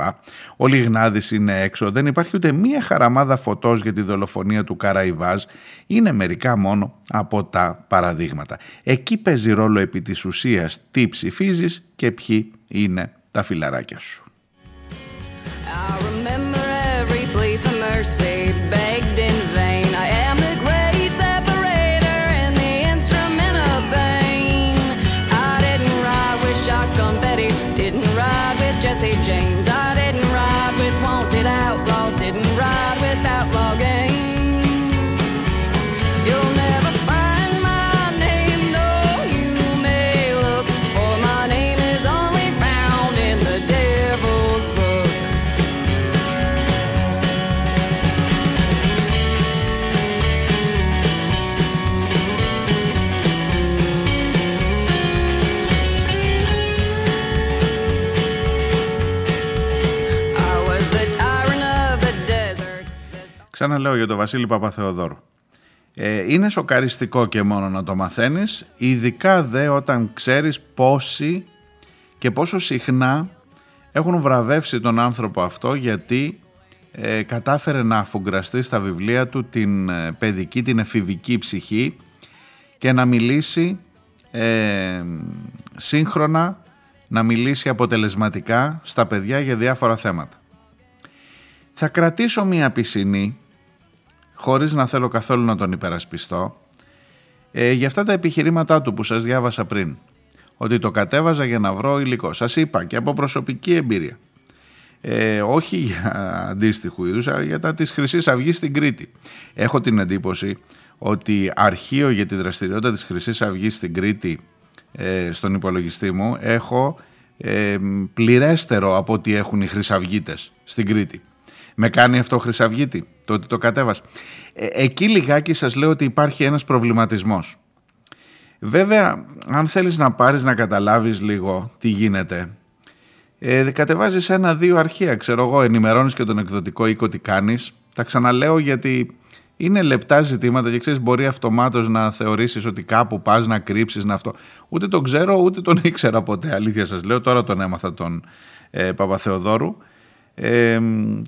Ο Λιγνάδης είναι έξω, δεν υπάρχει ούτε μία χαραμάδα φωτός για τη δολοφονία του Καραϊβάζ, είναι μερικά μόνο από τα παραδείγματα. Εκεί παίζει ρόλο επί της ουσίας τι ψηφίζεις και ποιοι είναι τα φιλαράκια σου. Ξαναλέω για τον Βασίλη Παπαθεοδόρου. Ε, είναι σοκαριστικό και μόνο να το μαθαίνεις, ειδικά δε όταν ξέρεις πόσοι και πόσο συχνά έχουν βραβεύσει τον άνθρωπο αυτό γιατί ε, κατάφερε να αφουγκραστεί στα βιβλία του την ε, παιδική, την εφηβική ψυχή και να μιλήσει ε, σύγχρονα, να μιλήσει αποτελεσματικά στα παιδιά για διάφορα θέματα. Θα κρατήσω μία πισινή χωρίς να θέλω καθόλου να τον υπερασπιστώ, ε, για αυτά τα επιχειρήματά του που σας διάβασα πριν. Ότι το κατέβαζα για να βρω υλικό. Σας είπα και από προσωπική εμπειρία. Ε, όχι για αντίστοιχου είδους, αλλά για τα της χρυσής Αυγής στην Κρήτη. Έχω την εντύπωση ότι αρχείο για τη δραστηριότητα της χρυσής Αυγής στην Κρήτη ε, στον υπολογιστή μου έχω ε, πληρέστερο από ό,τι έχουν οι χρυσαυγίτες στην Κρήτη. Με κάνει αυτό χρυσαυγίτη, το ότι το κατέβασε. Ε, εκεί λιγάκι σας λέω ότι υπάρχει ένας προβληματισμός. Βέβαια, αν θέλεις να πάρεις να καταλάβεις λίγο τι γίνεται, ε, κατεβάζεις ένα-δύο αρχεία, ξέρω εγώ, ενημερώνεις και τον εκδοτικό οίκο τι κάνεις. Τα ξαναλέω γιατί είναι λεπτά ζητήματα και ξέρεις μπορεί αυτομάτως να θεωρήσεις ότι κάπου πας να κρύψεις να αυτό. Ούτε τον ξέρω ούτε τον ήξερα ποτέ, αλήθεια σας λέω, τώρα τον έμαθα τον ε, Παπαθεοδόρου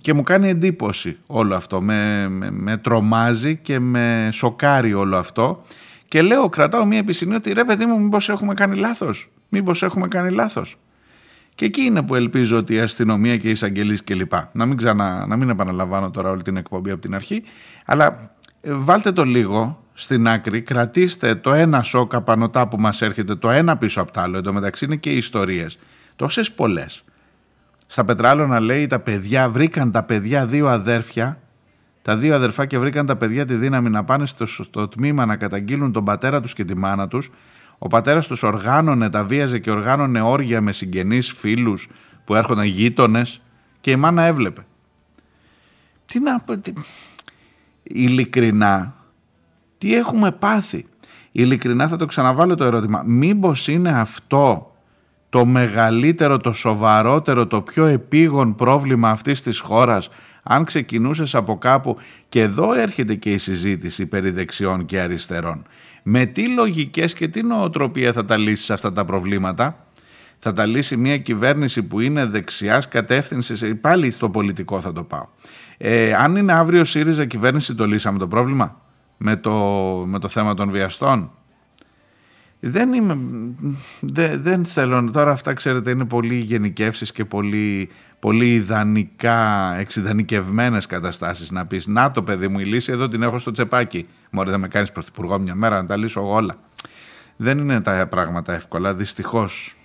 και μου κάνει εντύπωση όλο αυτό, με, με, τρομάζει και με σοκάρει όλο αυτό και λέω, κρατάω μία επισημή ότι ρε παιδί μου μήπως έχουμε κάνει λάθος, μήπως έχουμε κάνει λάθος; Και εκεί είναι που ελπίζω ότι η αστυνομία και οι εισαγγελείς κλπ. Να μην, ξανα, να μην επαναλαμβάνω τώρα όλη την εκπομπή από την αρχή, αλλά ε, βάλτε το λίγο στην άκρη, κρατήστε το ένα σοκ απανοτά που μας έρχεται, το ένα πίσω από το άλλο, εδώ μεταξύ είναι και οι ιστορίες, τόσες πολλές στα Πετράλωνα λέει τα παιδιά, βρήκαν τα παιδιά δύο αδέρφια, τα δύο αδερφάκια βρήκαν τα παιδιά τη δύναμη να πάνε στο, στο τμήμα να καταγγείλουν τον πατέρα τους και τη μάνα τους. Ο πατέρας τους οργάνωνε, τα βίαζε και οργάνωνε όργια με συγγενείς, φίλους που έρχονταν γείτονες και η μάνα έβλεπε. Τι να πω, τι... ειλικρινά, τι έχουμε πάθει; Ειλικρινά θα το ξαναβάλω το ερώτημα. Μήπως είναι αυτό το μεγαλύτερο, το σοβαρότερο, το πιο επίγον πρόβλημα αυτής της χώρας. Αν ξεκινούσες από κάπου και εδώ έρχεται και η συζήτηση περί δεξιών και αριστερών. Με τι λογικές και τι νοοτροπία θα τα λύσεις αυτά τα προβλήματα; Θα τα λύσει μια κυβέρνηση που είναι δεξιάς κατεύθυνσης; Πάλι στο πολιτικό θα το πάω. Ε, αν είναι αύριο ΣΥΡΙΖΑ κυβέρνηση το λύσαμε το πρόβλημα; Με το, με το θέμα των βιαστών; Δεν, είμαι, δεν, δεν θέλω, τώρα αυτά ξέρετε είναι πολύ γενικεύσεις και πολύ, πολύ ιδανικά, εξειδανικευμένες καταστάσεις να πεις να το παιδί μου η λύση εδώ την έχω στο τσεπάκι μωρέ δεν με κάνεις πρωθυπουργό μια μέρα να τα λύσω εγώ όλα. Δεν είναι τα πράγματα εύκολα δυστυχώς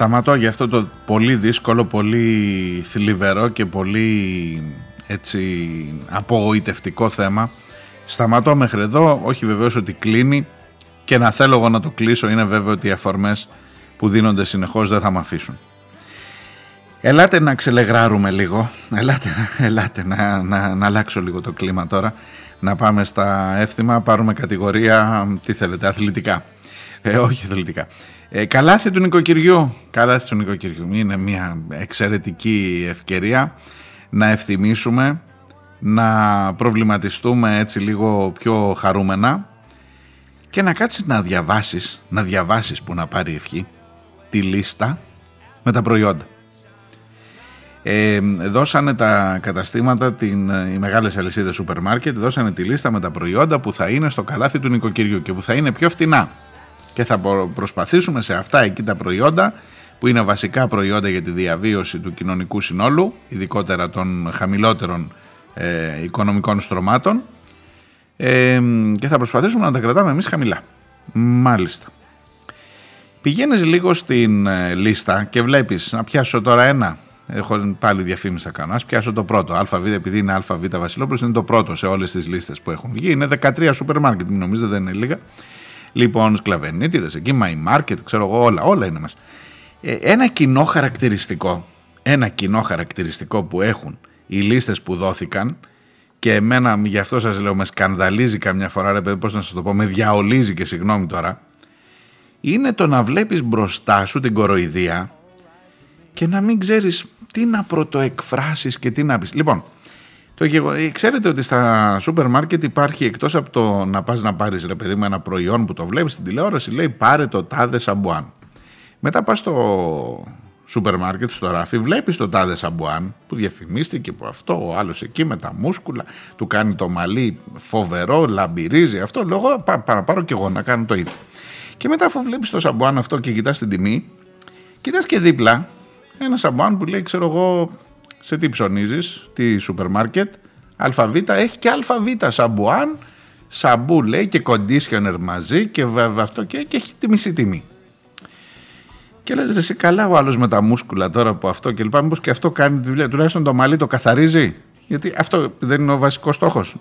σταματώ για αυτό το πολύ δύσκολο, πολύ θλιβερό και πολύ έτσι απογοητευτικό θέμα. Σταματώ μέχρι εδώ, όχι βεβαίως ότι κλείνει και να θέλω εγώ να το κλείσω είναι βέβαιο ότι οι αφορμές που δίνονται συνεχώς δεν θα με αφήσουν. Ελάτε να ξελεγράρουμε λίγο, ελάτε, ελάτε να, να, να αλλάξω λίγο το κλίμα τώρα, να πάμε στα εύθυμα, πάρουμε κατηγορία, τι θέλετε, αθλητικά. Ε, όχι αθλητικά. Ε, καλάθι του νοικοκυριού. Καλάθι του νοικοκυριού. Είναι μια εξαιρετική ευκαιρία να ευθυμίσουμε, να προβληματιστούμε έτσι λίγο πιο χαρούμενα και να κάτσεις να διαβάσεις, να διαβάσεις που να πάρει ευχή, τη λίστα με τα προϊόντα. Ε, δώσανε τα καταστήματα, την, οι μεγάλες αλυσίδες σούπερ μάρκετ, δώσανε τη λίστα με τα προϊόντα που θα είναι στο καλάθι του νοικοκυριού και που θα είναι πιο φτηνά και θα προσπαθήσουμε σε αυτά εκεί τα προϊόντα που είναι βασικά προϊόντα για τη διαβίωση του κοινωνικού συνόλου, ειδικότερα των χαμηλότερων ε, οικονομικών στρωμάτων ε, και θα προσπαθήσουμε να τα κρατάμε εμείς χαμηλά. Μάλιστα. Πηγαίνεις λίγο στην ε, λίστα και βλέπεις να πιάσω τώρα ένα Έχω πάλι διαφήμιση θα κάνω. Α πιάσω το πρώτο. ΑΒ, επειδή είναι ΑΒ Βασιλόπουλος, είναι το πρώτο σε όλες τις λίστες που έχουν βγει. Είναι 13 σούπερ μάρκετ, μην νομίζετε, δεν είναι λίγα. Λοιπόν, σκλαβενίτιδες εκεί, my market, ξέρω εγώ, όλα, όλα είναι μέσα. Ε, ένα κοινό χαρακτηριστικό, ένα κοινό χαρακτηριστικό που έχουν οι λίστες που δόθηκαν και εμένα γι' αυτό σας λέω με σκανδαλίζει καμιά φορά ρε παιδί πώς να σας το πω με διαολίζει και συγγνώμη τώρα είναι το να βλέπεις μπροστά σου την κοροϊδία και να μην ξέρεις τι να πρωτοεκφράσεις και τι να πεις. Λοιπόν, το ξέρετε ότι στα σούπερ μάρκετ υπάρχει εκτός από το να πας να πάρεις ρε παιδί μου ένα προϊόν που το βλέπεις στην τηλεόραση λέει πάρε το τάδε σαμπουάν. Μετά πας στο σούπερ μάρκετ στο ράφι βλέπεις το τάδε σαμπουάν που διαφημίστηκε που αυτό ο άλλος εκεί με τα μούσκουλα του κάνει το μαλλί φοβερό, λαμπυρίζει αυτό λέω να πάρω και εγώ να κάνω το ίδιο. Και μετά αφού βλέπεις το σαμπουάν αυτό και κοιτάς την τιμή κοιτάς και δίπλα ένα σαμπουάν που λέει ξέρω εγώ σε τι ψωνίζεις, τι σούπερ μάρκετ, ΑΒ, έχει και ΑΒ σαμπουάν, shampoo λέει και conditioner μαζί και βέβαια αυτό και, και έχει τη μισή τιμή. Και λέτε εσύ καλά ο άλλος με τα μούσκουλα τώρα από αυτό και λοιπά, μήπως και αυτό κάνει τη δουλειά, τουλάχιστον το μαλλί το καθαρίζει, γιατί αυτό δεν είναι ο βασικός στόχος.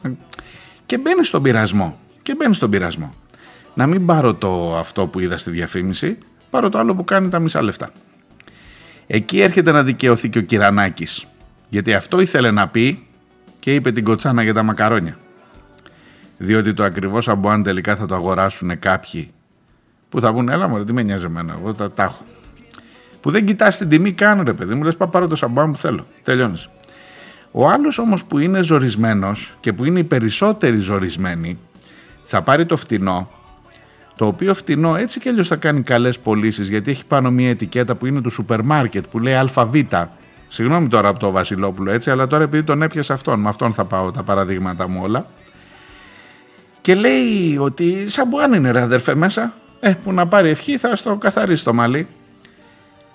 Και μπαίνει στον πειρασμό, και μπαίνει στον πειρασμό. Να μην πάρω το αυτό που είδα στη διαφήμιση, πάρω το άλλο που κάνει τα μισά λεφτά. Εκεί έρχεται να δικαιωθεί και ο Κυρανάκης. Γιατί αυτό ήθελε να πει και είπε την κοτσάνα για τα μακαρόνια. Διότι το ακριβώς αμπουάν τελικά θα το αγοράσουν κάποιοι που θα πούνε έλα μωρέ τι με νοιάζει εμένα, εγώ τα, τα έχω. Που δεν κοιτάς την τιμή καν ρε παιδί μου, λες πάρω το σαμπουάν που θέλω, τελειώνεις. Ο άλλος όμως που είναι ζορισμένος και που είναι οι περισσότεροι ζορισμένοι θα πάρει το φτηνό το οποίο φτηνό έτσι κι αλλιώς θα κάνει καλές πωλήσεις γιατί έχει πάνω μια ετικέτα που είναι του σούπερ μάρκετ που λέει ΑΒ. Συγγνώμη τώρα από το Βασιλόπουλο έτσι, αλλά τώρα επειδή τον έπιασε αυτόν, με αυτόν θα πάω τα παραδείγματα μου όλα. Και λέει ότι σαν που αν είναι ρε αδερφέ μέσα, ε, που να πάρει ευχή θα στο καθαρίσει το μαλλί.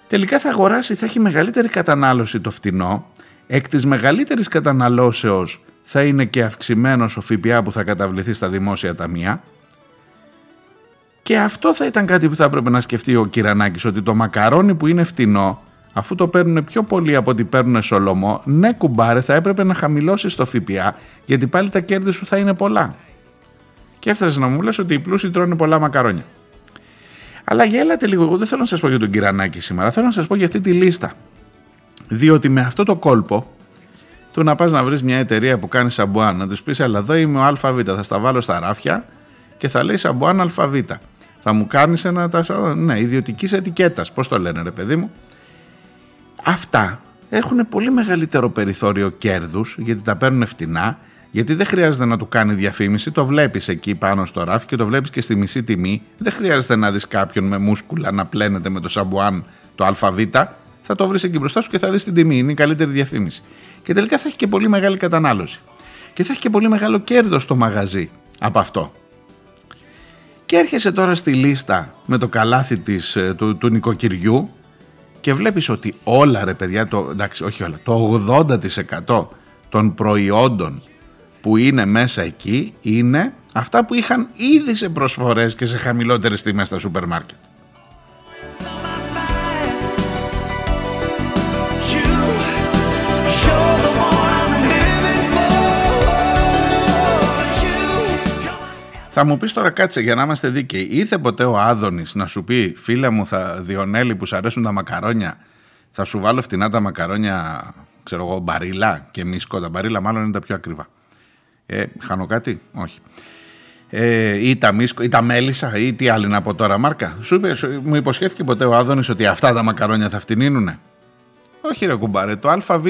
Τελικά θα αγοράσει, θα έχει μεγαλύτερη κατανάλωση το φτηνό, εκ της μεγαλύτερης καταναλώσεως θα είναι και αυξημένος ο ΦΠΑ που θα καταβληθεί στα δημόσια ταμεία και αυτό θα ήταν κάτι που θα έπρεπε να σκεφτεί ο Κυρανάκης, ότι το μακαρόνι που είναι φτηνό, αφού το παίρνουν πιο πολύ από ότι παίρνουν σολομό, ναι κουμπάρε, θα έπρεπε να χαμηλώσει το ΦΠΑ, γιατί πάλι τα κέρδη σου θα είναι πολλά. Και έφτασες να μου λες ότι οι πλούσιοι τρώνε πολλά μακαρόνια. Αλλά γέλατε λίγο, εγώ δεν θέλω να σας πω για τον Κυρανάκη σήμερα, θέλω να σας πω για αυτή τη λίστα. Διότι με αυτό το κόλπο, του να πας να βρεις μια εταιρεία που κάνει σαμπουάν, να του πεις, Αλλά εδώ είμαι ο ΑΒ, θα στα βάλω στα ράφια και θα λέει σαμπουάν ΑΒ. Θα μου κάνεις ένα. Ναι, ιδιωτικής ετικέτας. Πώς το λένε, ρε παιδί μου. Αυτά έχουν πολύ μεγαλύτερο περιθώριο κέρδους γιατί τα παίρνουν φτηνά. Γιατί δεν χρειάζεται να του κάνει διαφήμιση, το βλέπεις εκεί πάνω στο ράφι και το βλέπεις και στη μισή τιμή. Δεν χρειάζεται να δεις κάποιον με μούσκουλα να πλένεται με το σαμπουάν το ΑΒ. Θα το βρεις εκεί μπροστά σου και θα δεις την τιμή. Είναι η καλύτερη διαφήμιση. Και τελικά θα έχει και πολύ μεγάλη κατανάλωση. Και θα έχει και πολύ μεγάλο κέρδος στο μαγαζί από αυτό. Και έρχεσαι τώρα στη λίστα με το καλάθι της, ε, του, του νοικοκυριού και βλέπεις ότι όλα ρε παιδιά, το, εντάξει όχι όλα, το 80% των προϊόντων που είναι μέσα εκεί είναι αυτά που είχαν ήδη σε προσφορές και σε χαμηλότερες τιμές στα σούπερ μάρκετ. Θα μου πεις τώρα κάτσε για να είμαστε δίκαιοι. Ήρθε ποτέ ο Άδωνης να σου πει, φίλε μου, θα Διονέλη που σου αρέσουν τα μακαρόνια, θα σου βάλω φτηνά τα μακαρόνια, ξέρω εγώ, μπαρίλα και μίσκο. Τα μπαρίλα μάλλον είναι τα πιο ακριβά. Ε, χάνω κάτι, όχι. Ε, ή τα μίσκο, ή τα μέλισσα, ή τι άλλη να πω τώρα, Μάρκα. Σου, μου υποσχέθηκε ποτέ ο Άδωνης ότι αυτά τα μακαρόνια θα φτηνίνουνε; Όχι ρε κουμπάρε, το ΑΒ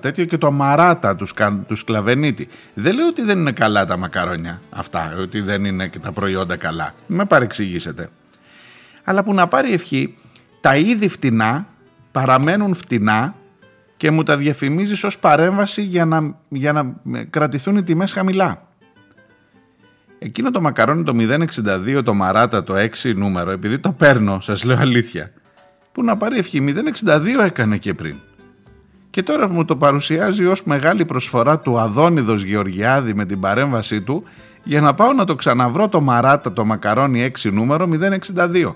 τέτοιο και το μαράτα τους, τους σκλαβενίτη. Δεν λέω ότι δεν είναι καλά τα μακαρόνια αυτά, ότι δεν είναι και τα προϊόντα καλά. Με παρεξηγήσετε. Αλλά που να πάρει ευχή, τα είδη φτηνά παραμένουν φτηνά και μου τα διαφημίζεις ως παρέμβαση για να, για να κρατηθούν οι τιμές χαμηλά. Εκείνο το μακαρόνι το 062, το μαράτα, το 6 νούμερο, επειδή το παίρνω, σας λέω αλήθεια, που να πάρει ευχή 062 έκανε και πριν. Και τώρα μου το παρουσιάζει ως μεγάλη προσφορά του Αδόνιδος Γεωργιάδη με την παρέμβασή του για να πάω να το ξαναβρω το μαράτα το μακαρόνι 6 νούμερο 062.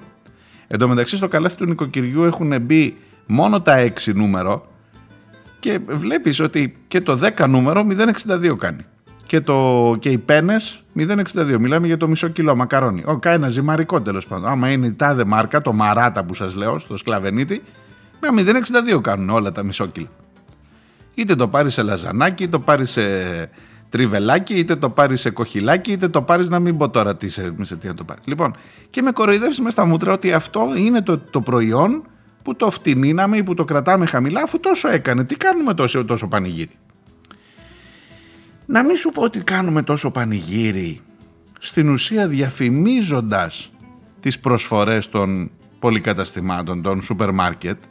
Εν τω μεταξύ στο καλάθι του νοικοκυριού έχουν μπει μόνο τα 6 νούμερο και βλέπεις ότι και το 10 νούμερο 062 κάνει και, το, και οι πένες 0,62. Μιλάμε για το μισό κιλό μακαρόνι. Ο, ένα ζυμαρικό τέλος πάντων. Άμα είναι η τάδε μάρκα, το μαράτα που σας λέω, στο σκλαβενίτη, με 0,62 κάνουν όλα τα μισό κιλό. Είτε το πάρεις σε λαζανάκι, είτε το πάρεις σε τριβελάκι, είτε το πάρεις σε κοχυλάκι, είτε το πάρεις να μην πω τώρα τι σε, σε τι να το πάρεις. Λοιπόν, και με κοροϊδεύει με στα μούτρα ότι αυτό είναι το, το προϊόν που το φτηνίναμε ή που το κρατάμε χαμηλά, αφού τόσο έκανε. Τι κάνουμε τόσο, τόσο πανηγύρι. Να μην σου πω ότι κάνουμε τόσο πανηγύρι στην ουσία διαφημίζοντας τις προσφορές των πολυκαταστημάτων, των σούπερ μάρκετ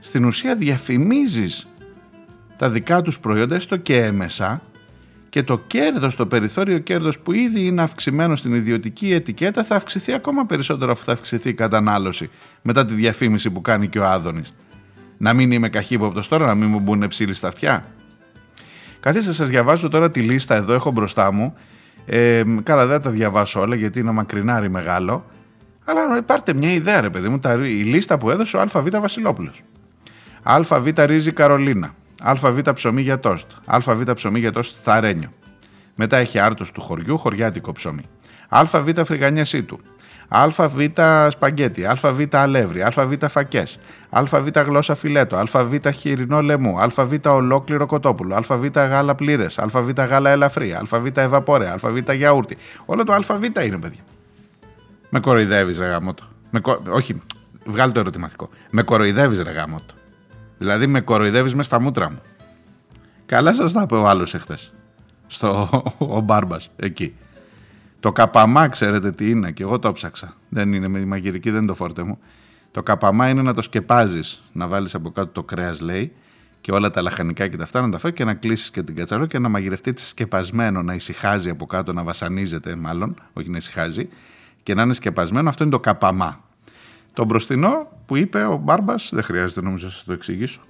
στην ουσία διαφημίζεις τα δικά τους προϊόντα έστω και έμεσα και το κέρδος, το περιθώριο κέρδος που ήδη είναι αυξημένο στην ιδιωτική ετικέτα θα αυξηθεί ακόμα περισσότερο αφού θα αυξηθεί η κατανάλωση μετά τη διαφήμιση που κάνει και ο Άδωνης. Να μην είμαι καχύποπτος τώρα, να μην μου μπουν ψήλοι στα αυτιά. Καθίστε σας διαβάζω τώρα τη λίστα εδώ, έχω μπροστά μου. Ε, καλά δεν τα διαβάσω όλα γιατί είναι μακρινάρι μεγάλο. Αλλά πάρτε μια ιδέα ρε παιδί μου, η λίστα που έδωσε ο ΑΒ Βασιλόπουλος. ΑΒ ρύζι Καρολίνα. ΑΒ ψωμί για τόστ. ΑΒ ψωμί για τόστ Θαρένιο. Μετά έχει άρτος του χωριού, χωριάτικο ψωμί. ΑΒ φρυγανιασί του. ΑΒ σπαγκέτι, ΑΒ αλεύρι, ΑΒ φακέ, ΑΒ γλώσσα φιλέτο, ΑΒ χοιρινό λαιμού, ΑΒ ολόκληρο κοτόπουλο, ΑΒ γάλα πλήρε, ΑΒ γάλα ελαφρύ, ΑΒ ευαπόρε, ΑΒ γιαούρτι. Όλο το ΑΒ είναι, παιδιά. Με κοροϊδεύει, ρε γαμότο. Με κο... Όχι, βγάλει το ερωτηματικό. Με κοροϊδεύει, ρε γαμότο. Δηλαδή με κοροϊδεύει με στα μούτρα μου. Καλά σα τα είπε ο άλλο εχθέ. Στο ο μπάρμπα εκεί. Το καπαμά, ξέρετε τι είναι, και εγώ το ψάξα. Δεν είναι με τη μαγειρική, δεν είναι το φόρτε μου. Το καπαμά είναι να το σκεπάζεις, να βάλεις από κάτω το κρέας, λέει, και όλα τα λαχανικά και τα αυτά να τα φάει και να κλείσεις και την κατσαρό και να μαγειρευτεί σκεπασμένο, να ησυχάζει από κάτω, να βασανίζεται μάλλον, όχι να ησυχάζει, και να είναι σκεπασμένο. Αυτό είναι το καπαμά. Το μπροστινό που είπε ο Μπάρμπας, δεν χρειάζεται νομίζω να σας το εξηγήσω.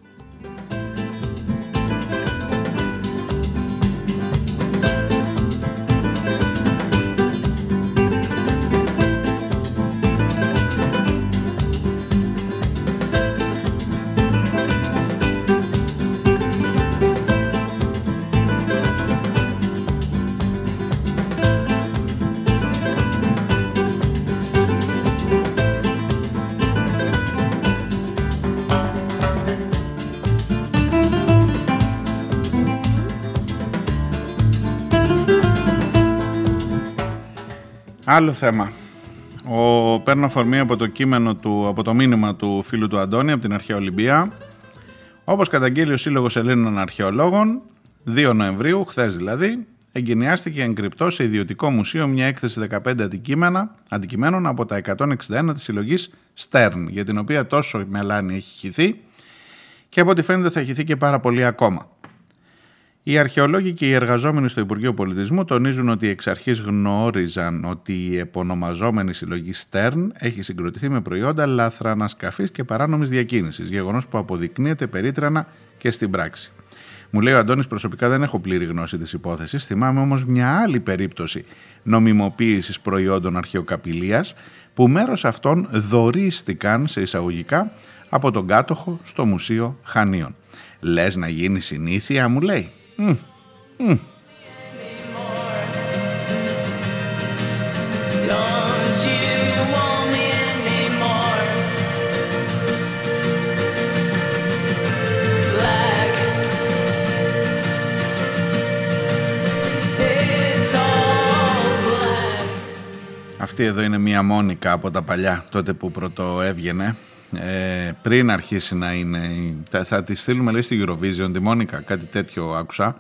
Άλλο θέμα. Ο, παίρνω αφορμή από το κείμενο του, από το μήνυμα του φίλου του Αντώνη από την Αρχαία Ολυμπία. Όπως καταγγείλει ο Σύλλογος Ελλήνων Αρχαιολόγων, 2 Νοεμβρίου, χθες δηλαδή, εγκαινιάστηκε εγκρυπτό σε ιδιωτικό μουσείο μια έκθεση 15 αντικείμενα, αντικειμένων από τα 161 της συλλογής Stern, για την οποία τόσο η μελάνη έχει χυθεί και από ό,τι φαίνεται θα χυθεί και πάρα πολύ ακόμα. Οι αρχαιολόγοι και οι εργαζόμενοι στο Υπουργείο Πολιτισμού τονίζουν ότι εξ αρχής γνώριζαν ότι η επωνομαζόμενη συλλογή Stern έχει συγκροτηθεί με προϊόντα λαθρανασκαφής και παράνομης διακίνησης, γεγονός που αποδεικνύεται περίτρανα και στην πράξη. Μου λέει ο Αντώνης προσωπικά δεν έχω πλήρη γνώση της υπόθεσης, θυμάμαι όμως μια άλλη περίπτωση νομιμοποίησης προϊόντων αρχαιοκαπηλείας που μέρος αυτών δωρίστηκαν σε εισαγωγικά από τον κάτοχο στο Μουσείο Χανίων. Λες να γίνει συνήθεια μου λέει. Αυτή εδώ είναι μία Μόνικα από τα παλιά, τότε που πρωτοέβγαινε. Ε, πριν αρχίσει να είναι. Θα τη στείλουμε λέει στη Eurovision τη Μόνικα, κάτι τέτοιο άκουσα.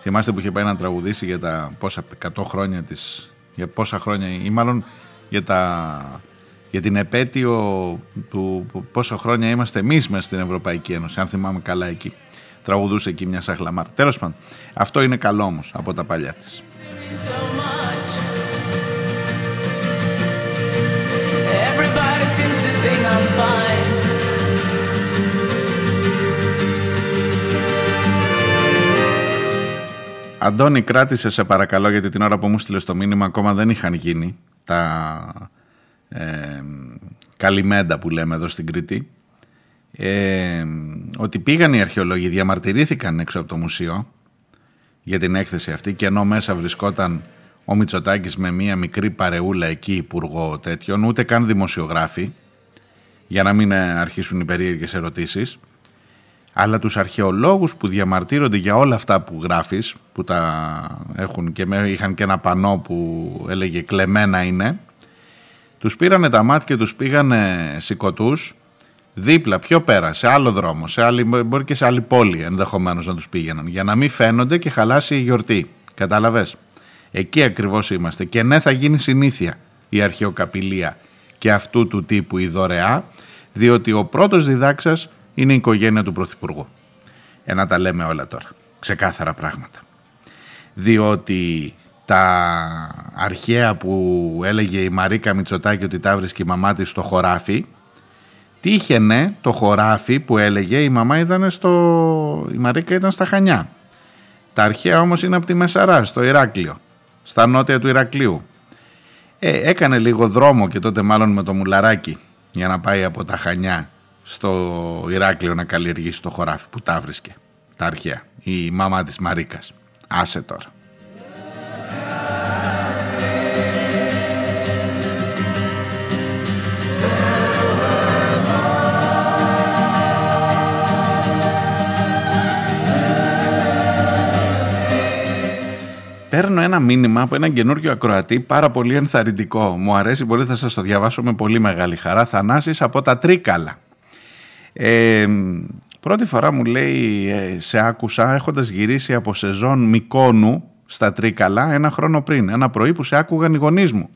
Θυμάστε που είχε πάει να τραγουδήσει για τα πόσα 100 χρόνια της, για πόσα χρόνια ή μάλλον για, τα, για την επέτειο του πόσα χρόνια είμαστε εμείς μέσα στην Ευρωπαϊκή Ένωση, αν θυμάμαι καλά εκεί. Τραγουδούσε εκεί μια σαχλαμάρα. Τέλος πάντων, αυτό είναι καλό όμως από τα παλιά της. Αντώνη κράτησε σε παρακαλώ γιατί την ώρα που μου στείλες το μήνυμα ακόμα δεν είχαν γίνει τα ε, καλυμέντα που λέμε εδώ στην Κρήτη. Ε, ότι πήγαν οι αρχαιολόγοι, διαμαρτυρήθηκαν έξω από το μουσείο για την έκθεση αυτή και ενώ μέσα βρισκόταν ο Μητσοτάκης με μία μικρή παρεούλα εκεί υπουργό τέτοιων, ούτε καν δημοσιογράφοι για να μην αρχίσουν οι περίεργες ερωτήσεις αλλά τους αρχαιολόγους που διαμαρτύρονται για όλα αυτά που γράφεις που τα έχουν και είχαν και ένα πανό που έλεγε κλεμμένα είναι τους πήρανε τα μάτια και τους πήγανε σηκωτούς δίπλα, πιο πέρα, σε άλλο δρόμο, σε άλλη, μπορεί και σε άλλη πόλη ενδεχομένως να τους πήγαιναν για να μην φαίνονται και χαλάσει η γιορτή. Κατάλαβες; Εκεί ακριβώς είμαστε και ναι θα γίνει συνήθεια η αρχαιοκαπηλεία και αυτού του τύπου η δωρεά διότι ο πρώτος διδάξας είναι η οικογένεια του Πρωθυπουργού. Ε, να τα λέμε όλα τώρα. Ξεκάθαρα πράγματα. Διότι τα αρχαία που έλεγε η Μαρίκα Μητσοτάκη ότι τα βρίσκει η μαμά της στο χωράφι τύχαινε το χωράφι που έλεγε η μαμά ήταν στο... η Μαρίκα ήταν στα Χανιά. Τα αρχαία όμως είναι από τη Μεσαρά, στο Ηράκλειο, στα νότια του Ηρακλείου. Ε, έκανε λίγο δρόμο και τότε μάλλον με το μουλαράκι για να πάει από τα Χανιά στο Ηράκλειο να καλλιεργήσει το χωράφι που τα βρίσκε. Τα αρχαία. Η μαμά της Μαρίκας. Άσε τώρα. Παίρνω ένα μήνυμα από έναν καινούριο ακροατή πάρα πολύ ενθαρρυντικό. Μου αρέσει πολύ, θα σας το διαβάσω με πολύ μεγάλη χαρά. Θανάσης από τα Τρίκαλα. Ε, πρώτη φορά μου λέει ε, σε άκουσα έχοντας γυρίσει από σεζόν Μικόνου στα Τρίκαλα ένα χρόνο πριν, ένα πρωί που σε άκουγαν οι γονείς μου.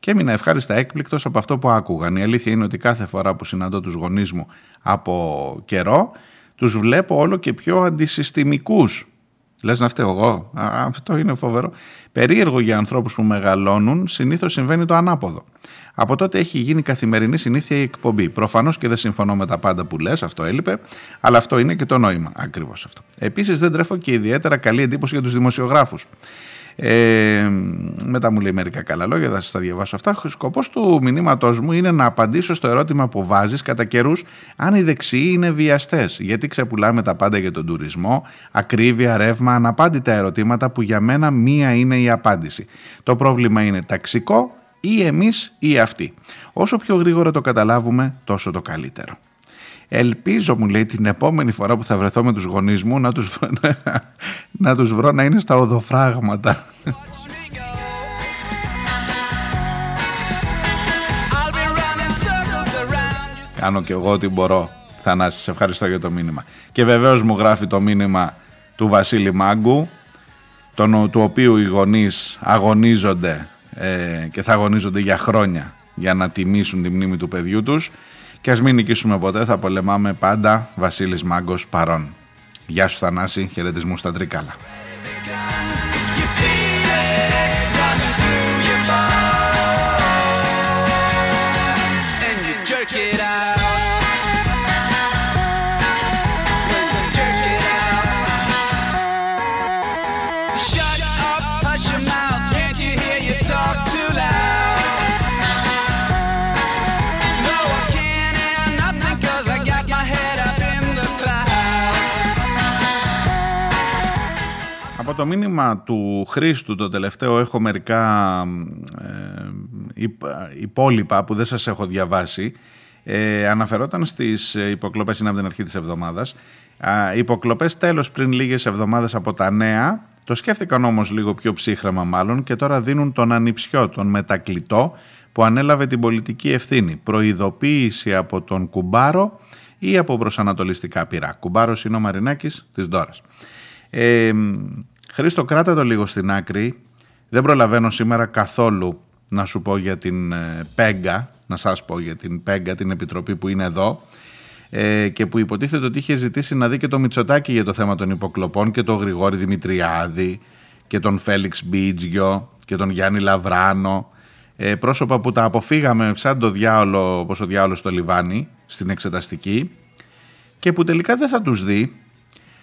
Και έμεινα ευχάριστα έκπληκτος από αυτό που άκουγαν. Η αλήθεια είναι ότι κάθε φορά που συναντώ τους γονείς μου από καιρό, τους βλέπω όλο και πιο αντισυστημικούς Λες να φταίω εγώ; αυτό είναι φοβερό. Περίεργο για ανθρώπους που μεγαλώνουν, συνήθως συμβαίνει το ανάποδο. Από τότε έχει γίνει καθημερινή συνήθεια η εκπομπή. Προφανώς και δεν συμφωνώ με τα πάντα που λες, αυτό έλειπε, αλλά αυτό είναι και το νόημα. Ακριβώς αυτό. Επίσης δεν τρέφω και ιδιαίτερα καλή εντύπωση για τους δημοσιογράφους. Ε, μετά μου λέει μερικά καλά λόγια, θα σας τα διαβάσω αυτά. Ο σκοπός του μηνύματός μου είναι να απαντήσω στο ερώτημα που βάζεις κατά καιρούς αν οι δεξιοί είναι βιαστές. Γιατί ξεπουλάμε τα πάντα για τον τουρισμό, ακρίβεια, ρεύμα, αναπάντητα ερωτήματα που για μένα μία είναι η απάντηση. Το πρόβλημα είναι ταξικό ή εμείς ή αυτοί. Όσο πιο γρήγορα το καταλάβουμε, τόσο το καλύτερο. Ελπίζω, μου λέει, την επόμενη φορά που θα βρεθώ με τους γονείς μου να τους, να τους βρω να είναι στα οδοφράγματα. Κάνω και εγώ ό,τι μπορώ. Θανάση, σε ευχαριστώ για το μήνυμα. Και βεβαίως μου γράφει το μήνυμα του Βασίλη Μάγκου, τον, του οποίου οι γονείς αγωνίζονται ε, και θα αγωνίζονται για χρόνια για να τιμήσουν τη μνήμη του παιδιού τους και ας μην νικήσουμε ποτέ, θα πολεμάμε πάντα Βασίλης Μάγκος παρόν. Γεια σου Θανάση, χαιρετισμού στα Τρίκαλα. Το μήνυμα του Χρήστου το τελευταίο έχω μερικά ε, υπόλοιπα που δεν σας έχω διαβάσει. Ε, αναφερόταν στις υποκλοπές, είναι από την αρχή της εβδομάδας. υποκλοπές τέλος πριν λίγες εβδομάδες από τα νέα, το σκέφτηκαν όμως λίγο πιο ψύχρεμα μάλλον και τώρα δίνουν τον ανιψιό, τον μετακλητό που ανέλαβε την πολιτική ευθύνη. Προειδοποίηση από τον Κουμπάρο ή από προσανατολιστικά πειρά. Κουμπάρος είναι ο Μαρινάκης της Δόρας. Ε, Χρήστο κράτα το λίγο στην άκρη. Δεν προλαβαίνω σήμερα καθόλου να σου πω για την ε, Πέγκα, να σας πω για την Πέγκα, την επιτροπή που είναι εδώ ε, και που υποτίθεται ότι είχε ζητήσει να δει και το Μητσοτάκι για το θέμα των υποκλοπών και τον Γρηγόρη Δημητριάδη και τον Φέλιξ Μπίτζιο και τον Γιάννη Λαβράνο ε, πρόσωπα που τα αποφύγαμε σαν το διάολο, όπως ο διάολος στο λιβάνι στην εξεταστική και που τελικά δεν θα τους δει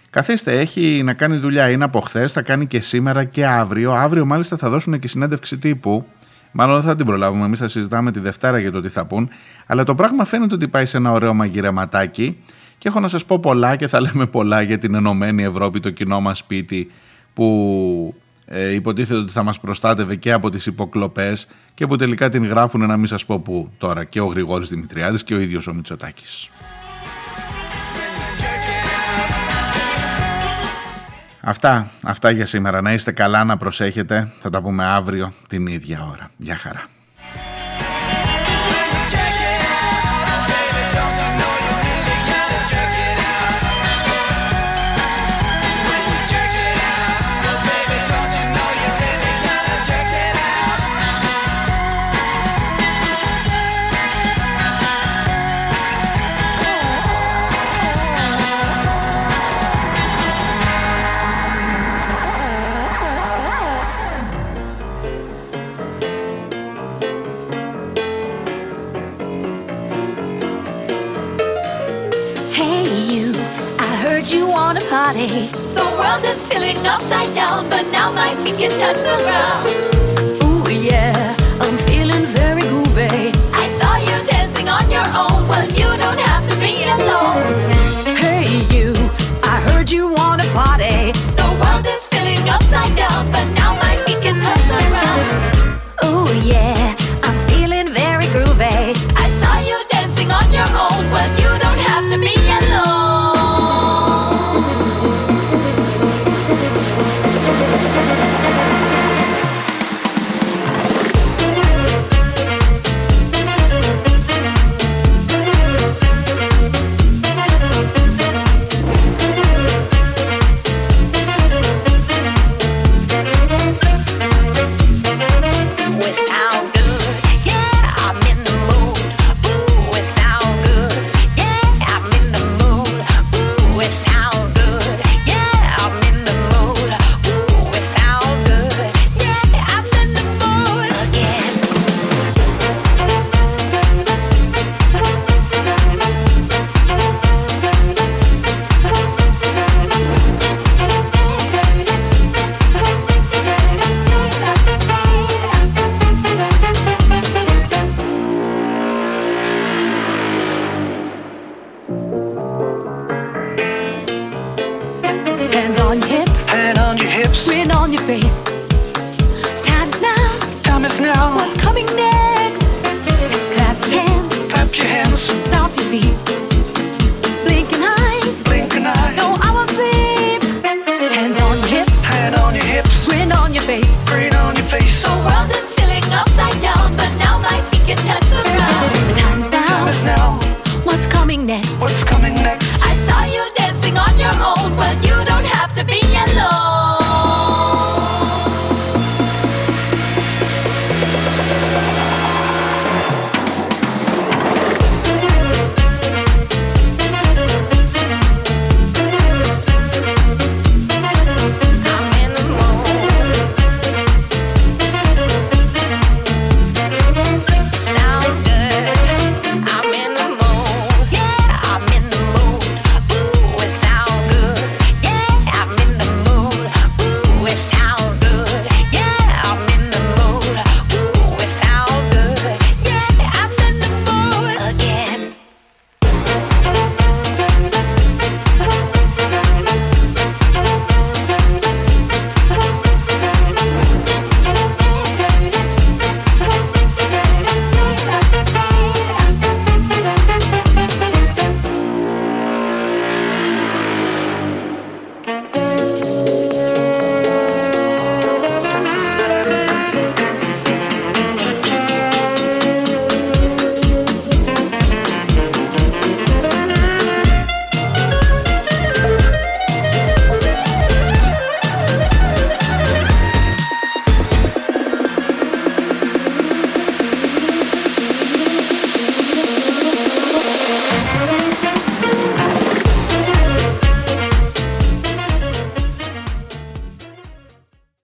Καθίστε, έχει να κάνει δουλειά, είναι από χθες, θα κάνει και σήμερα και αύριο. Αύριο μάλιστα θα δώσουν και συνέντευξη τύπου Μάλλον δεν θα την προλάβουμε. Εμείς θα συζητάμε τη Δευτέρα για το τι θα πούν. Αλλά το πράγμα φαίνεται ότι πάει σε ένα ωραίο μαγειρεματάκι. Και έχω να σας πω πολλά και θα λέμε πολλά για την Ενωμένη Ευρώπη, το κοινό μας σπίτι, που ε, υποτίθεται ότι θα μας προστάτευε και από τις υποκλοπές και που τελικά την γράφουν να μην σας πω που τώρα και ο Γρηγόρης Δημητριάδης και ο ίδιος ο Μητσοτάκης. Αυτά, αυτά για σήμερα. Να είστε καλά, να προσέχετε. Θα τα πούμε αύριο την ίδια ώρα. Γεια χαρά. Party. The world is feeling upside down, but now my feet can touch the ground. Ooh, yeah,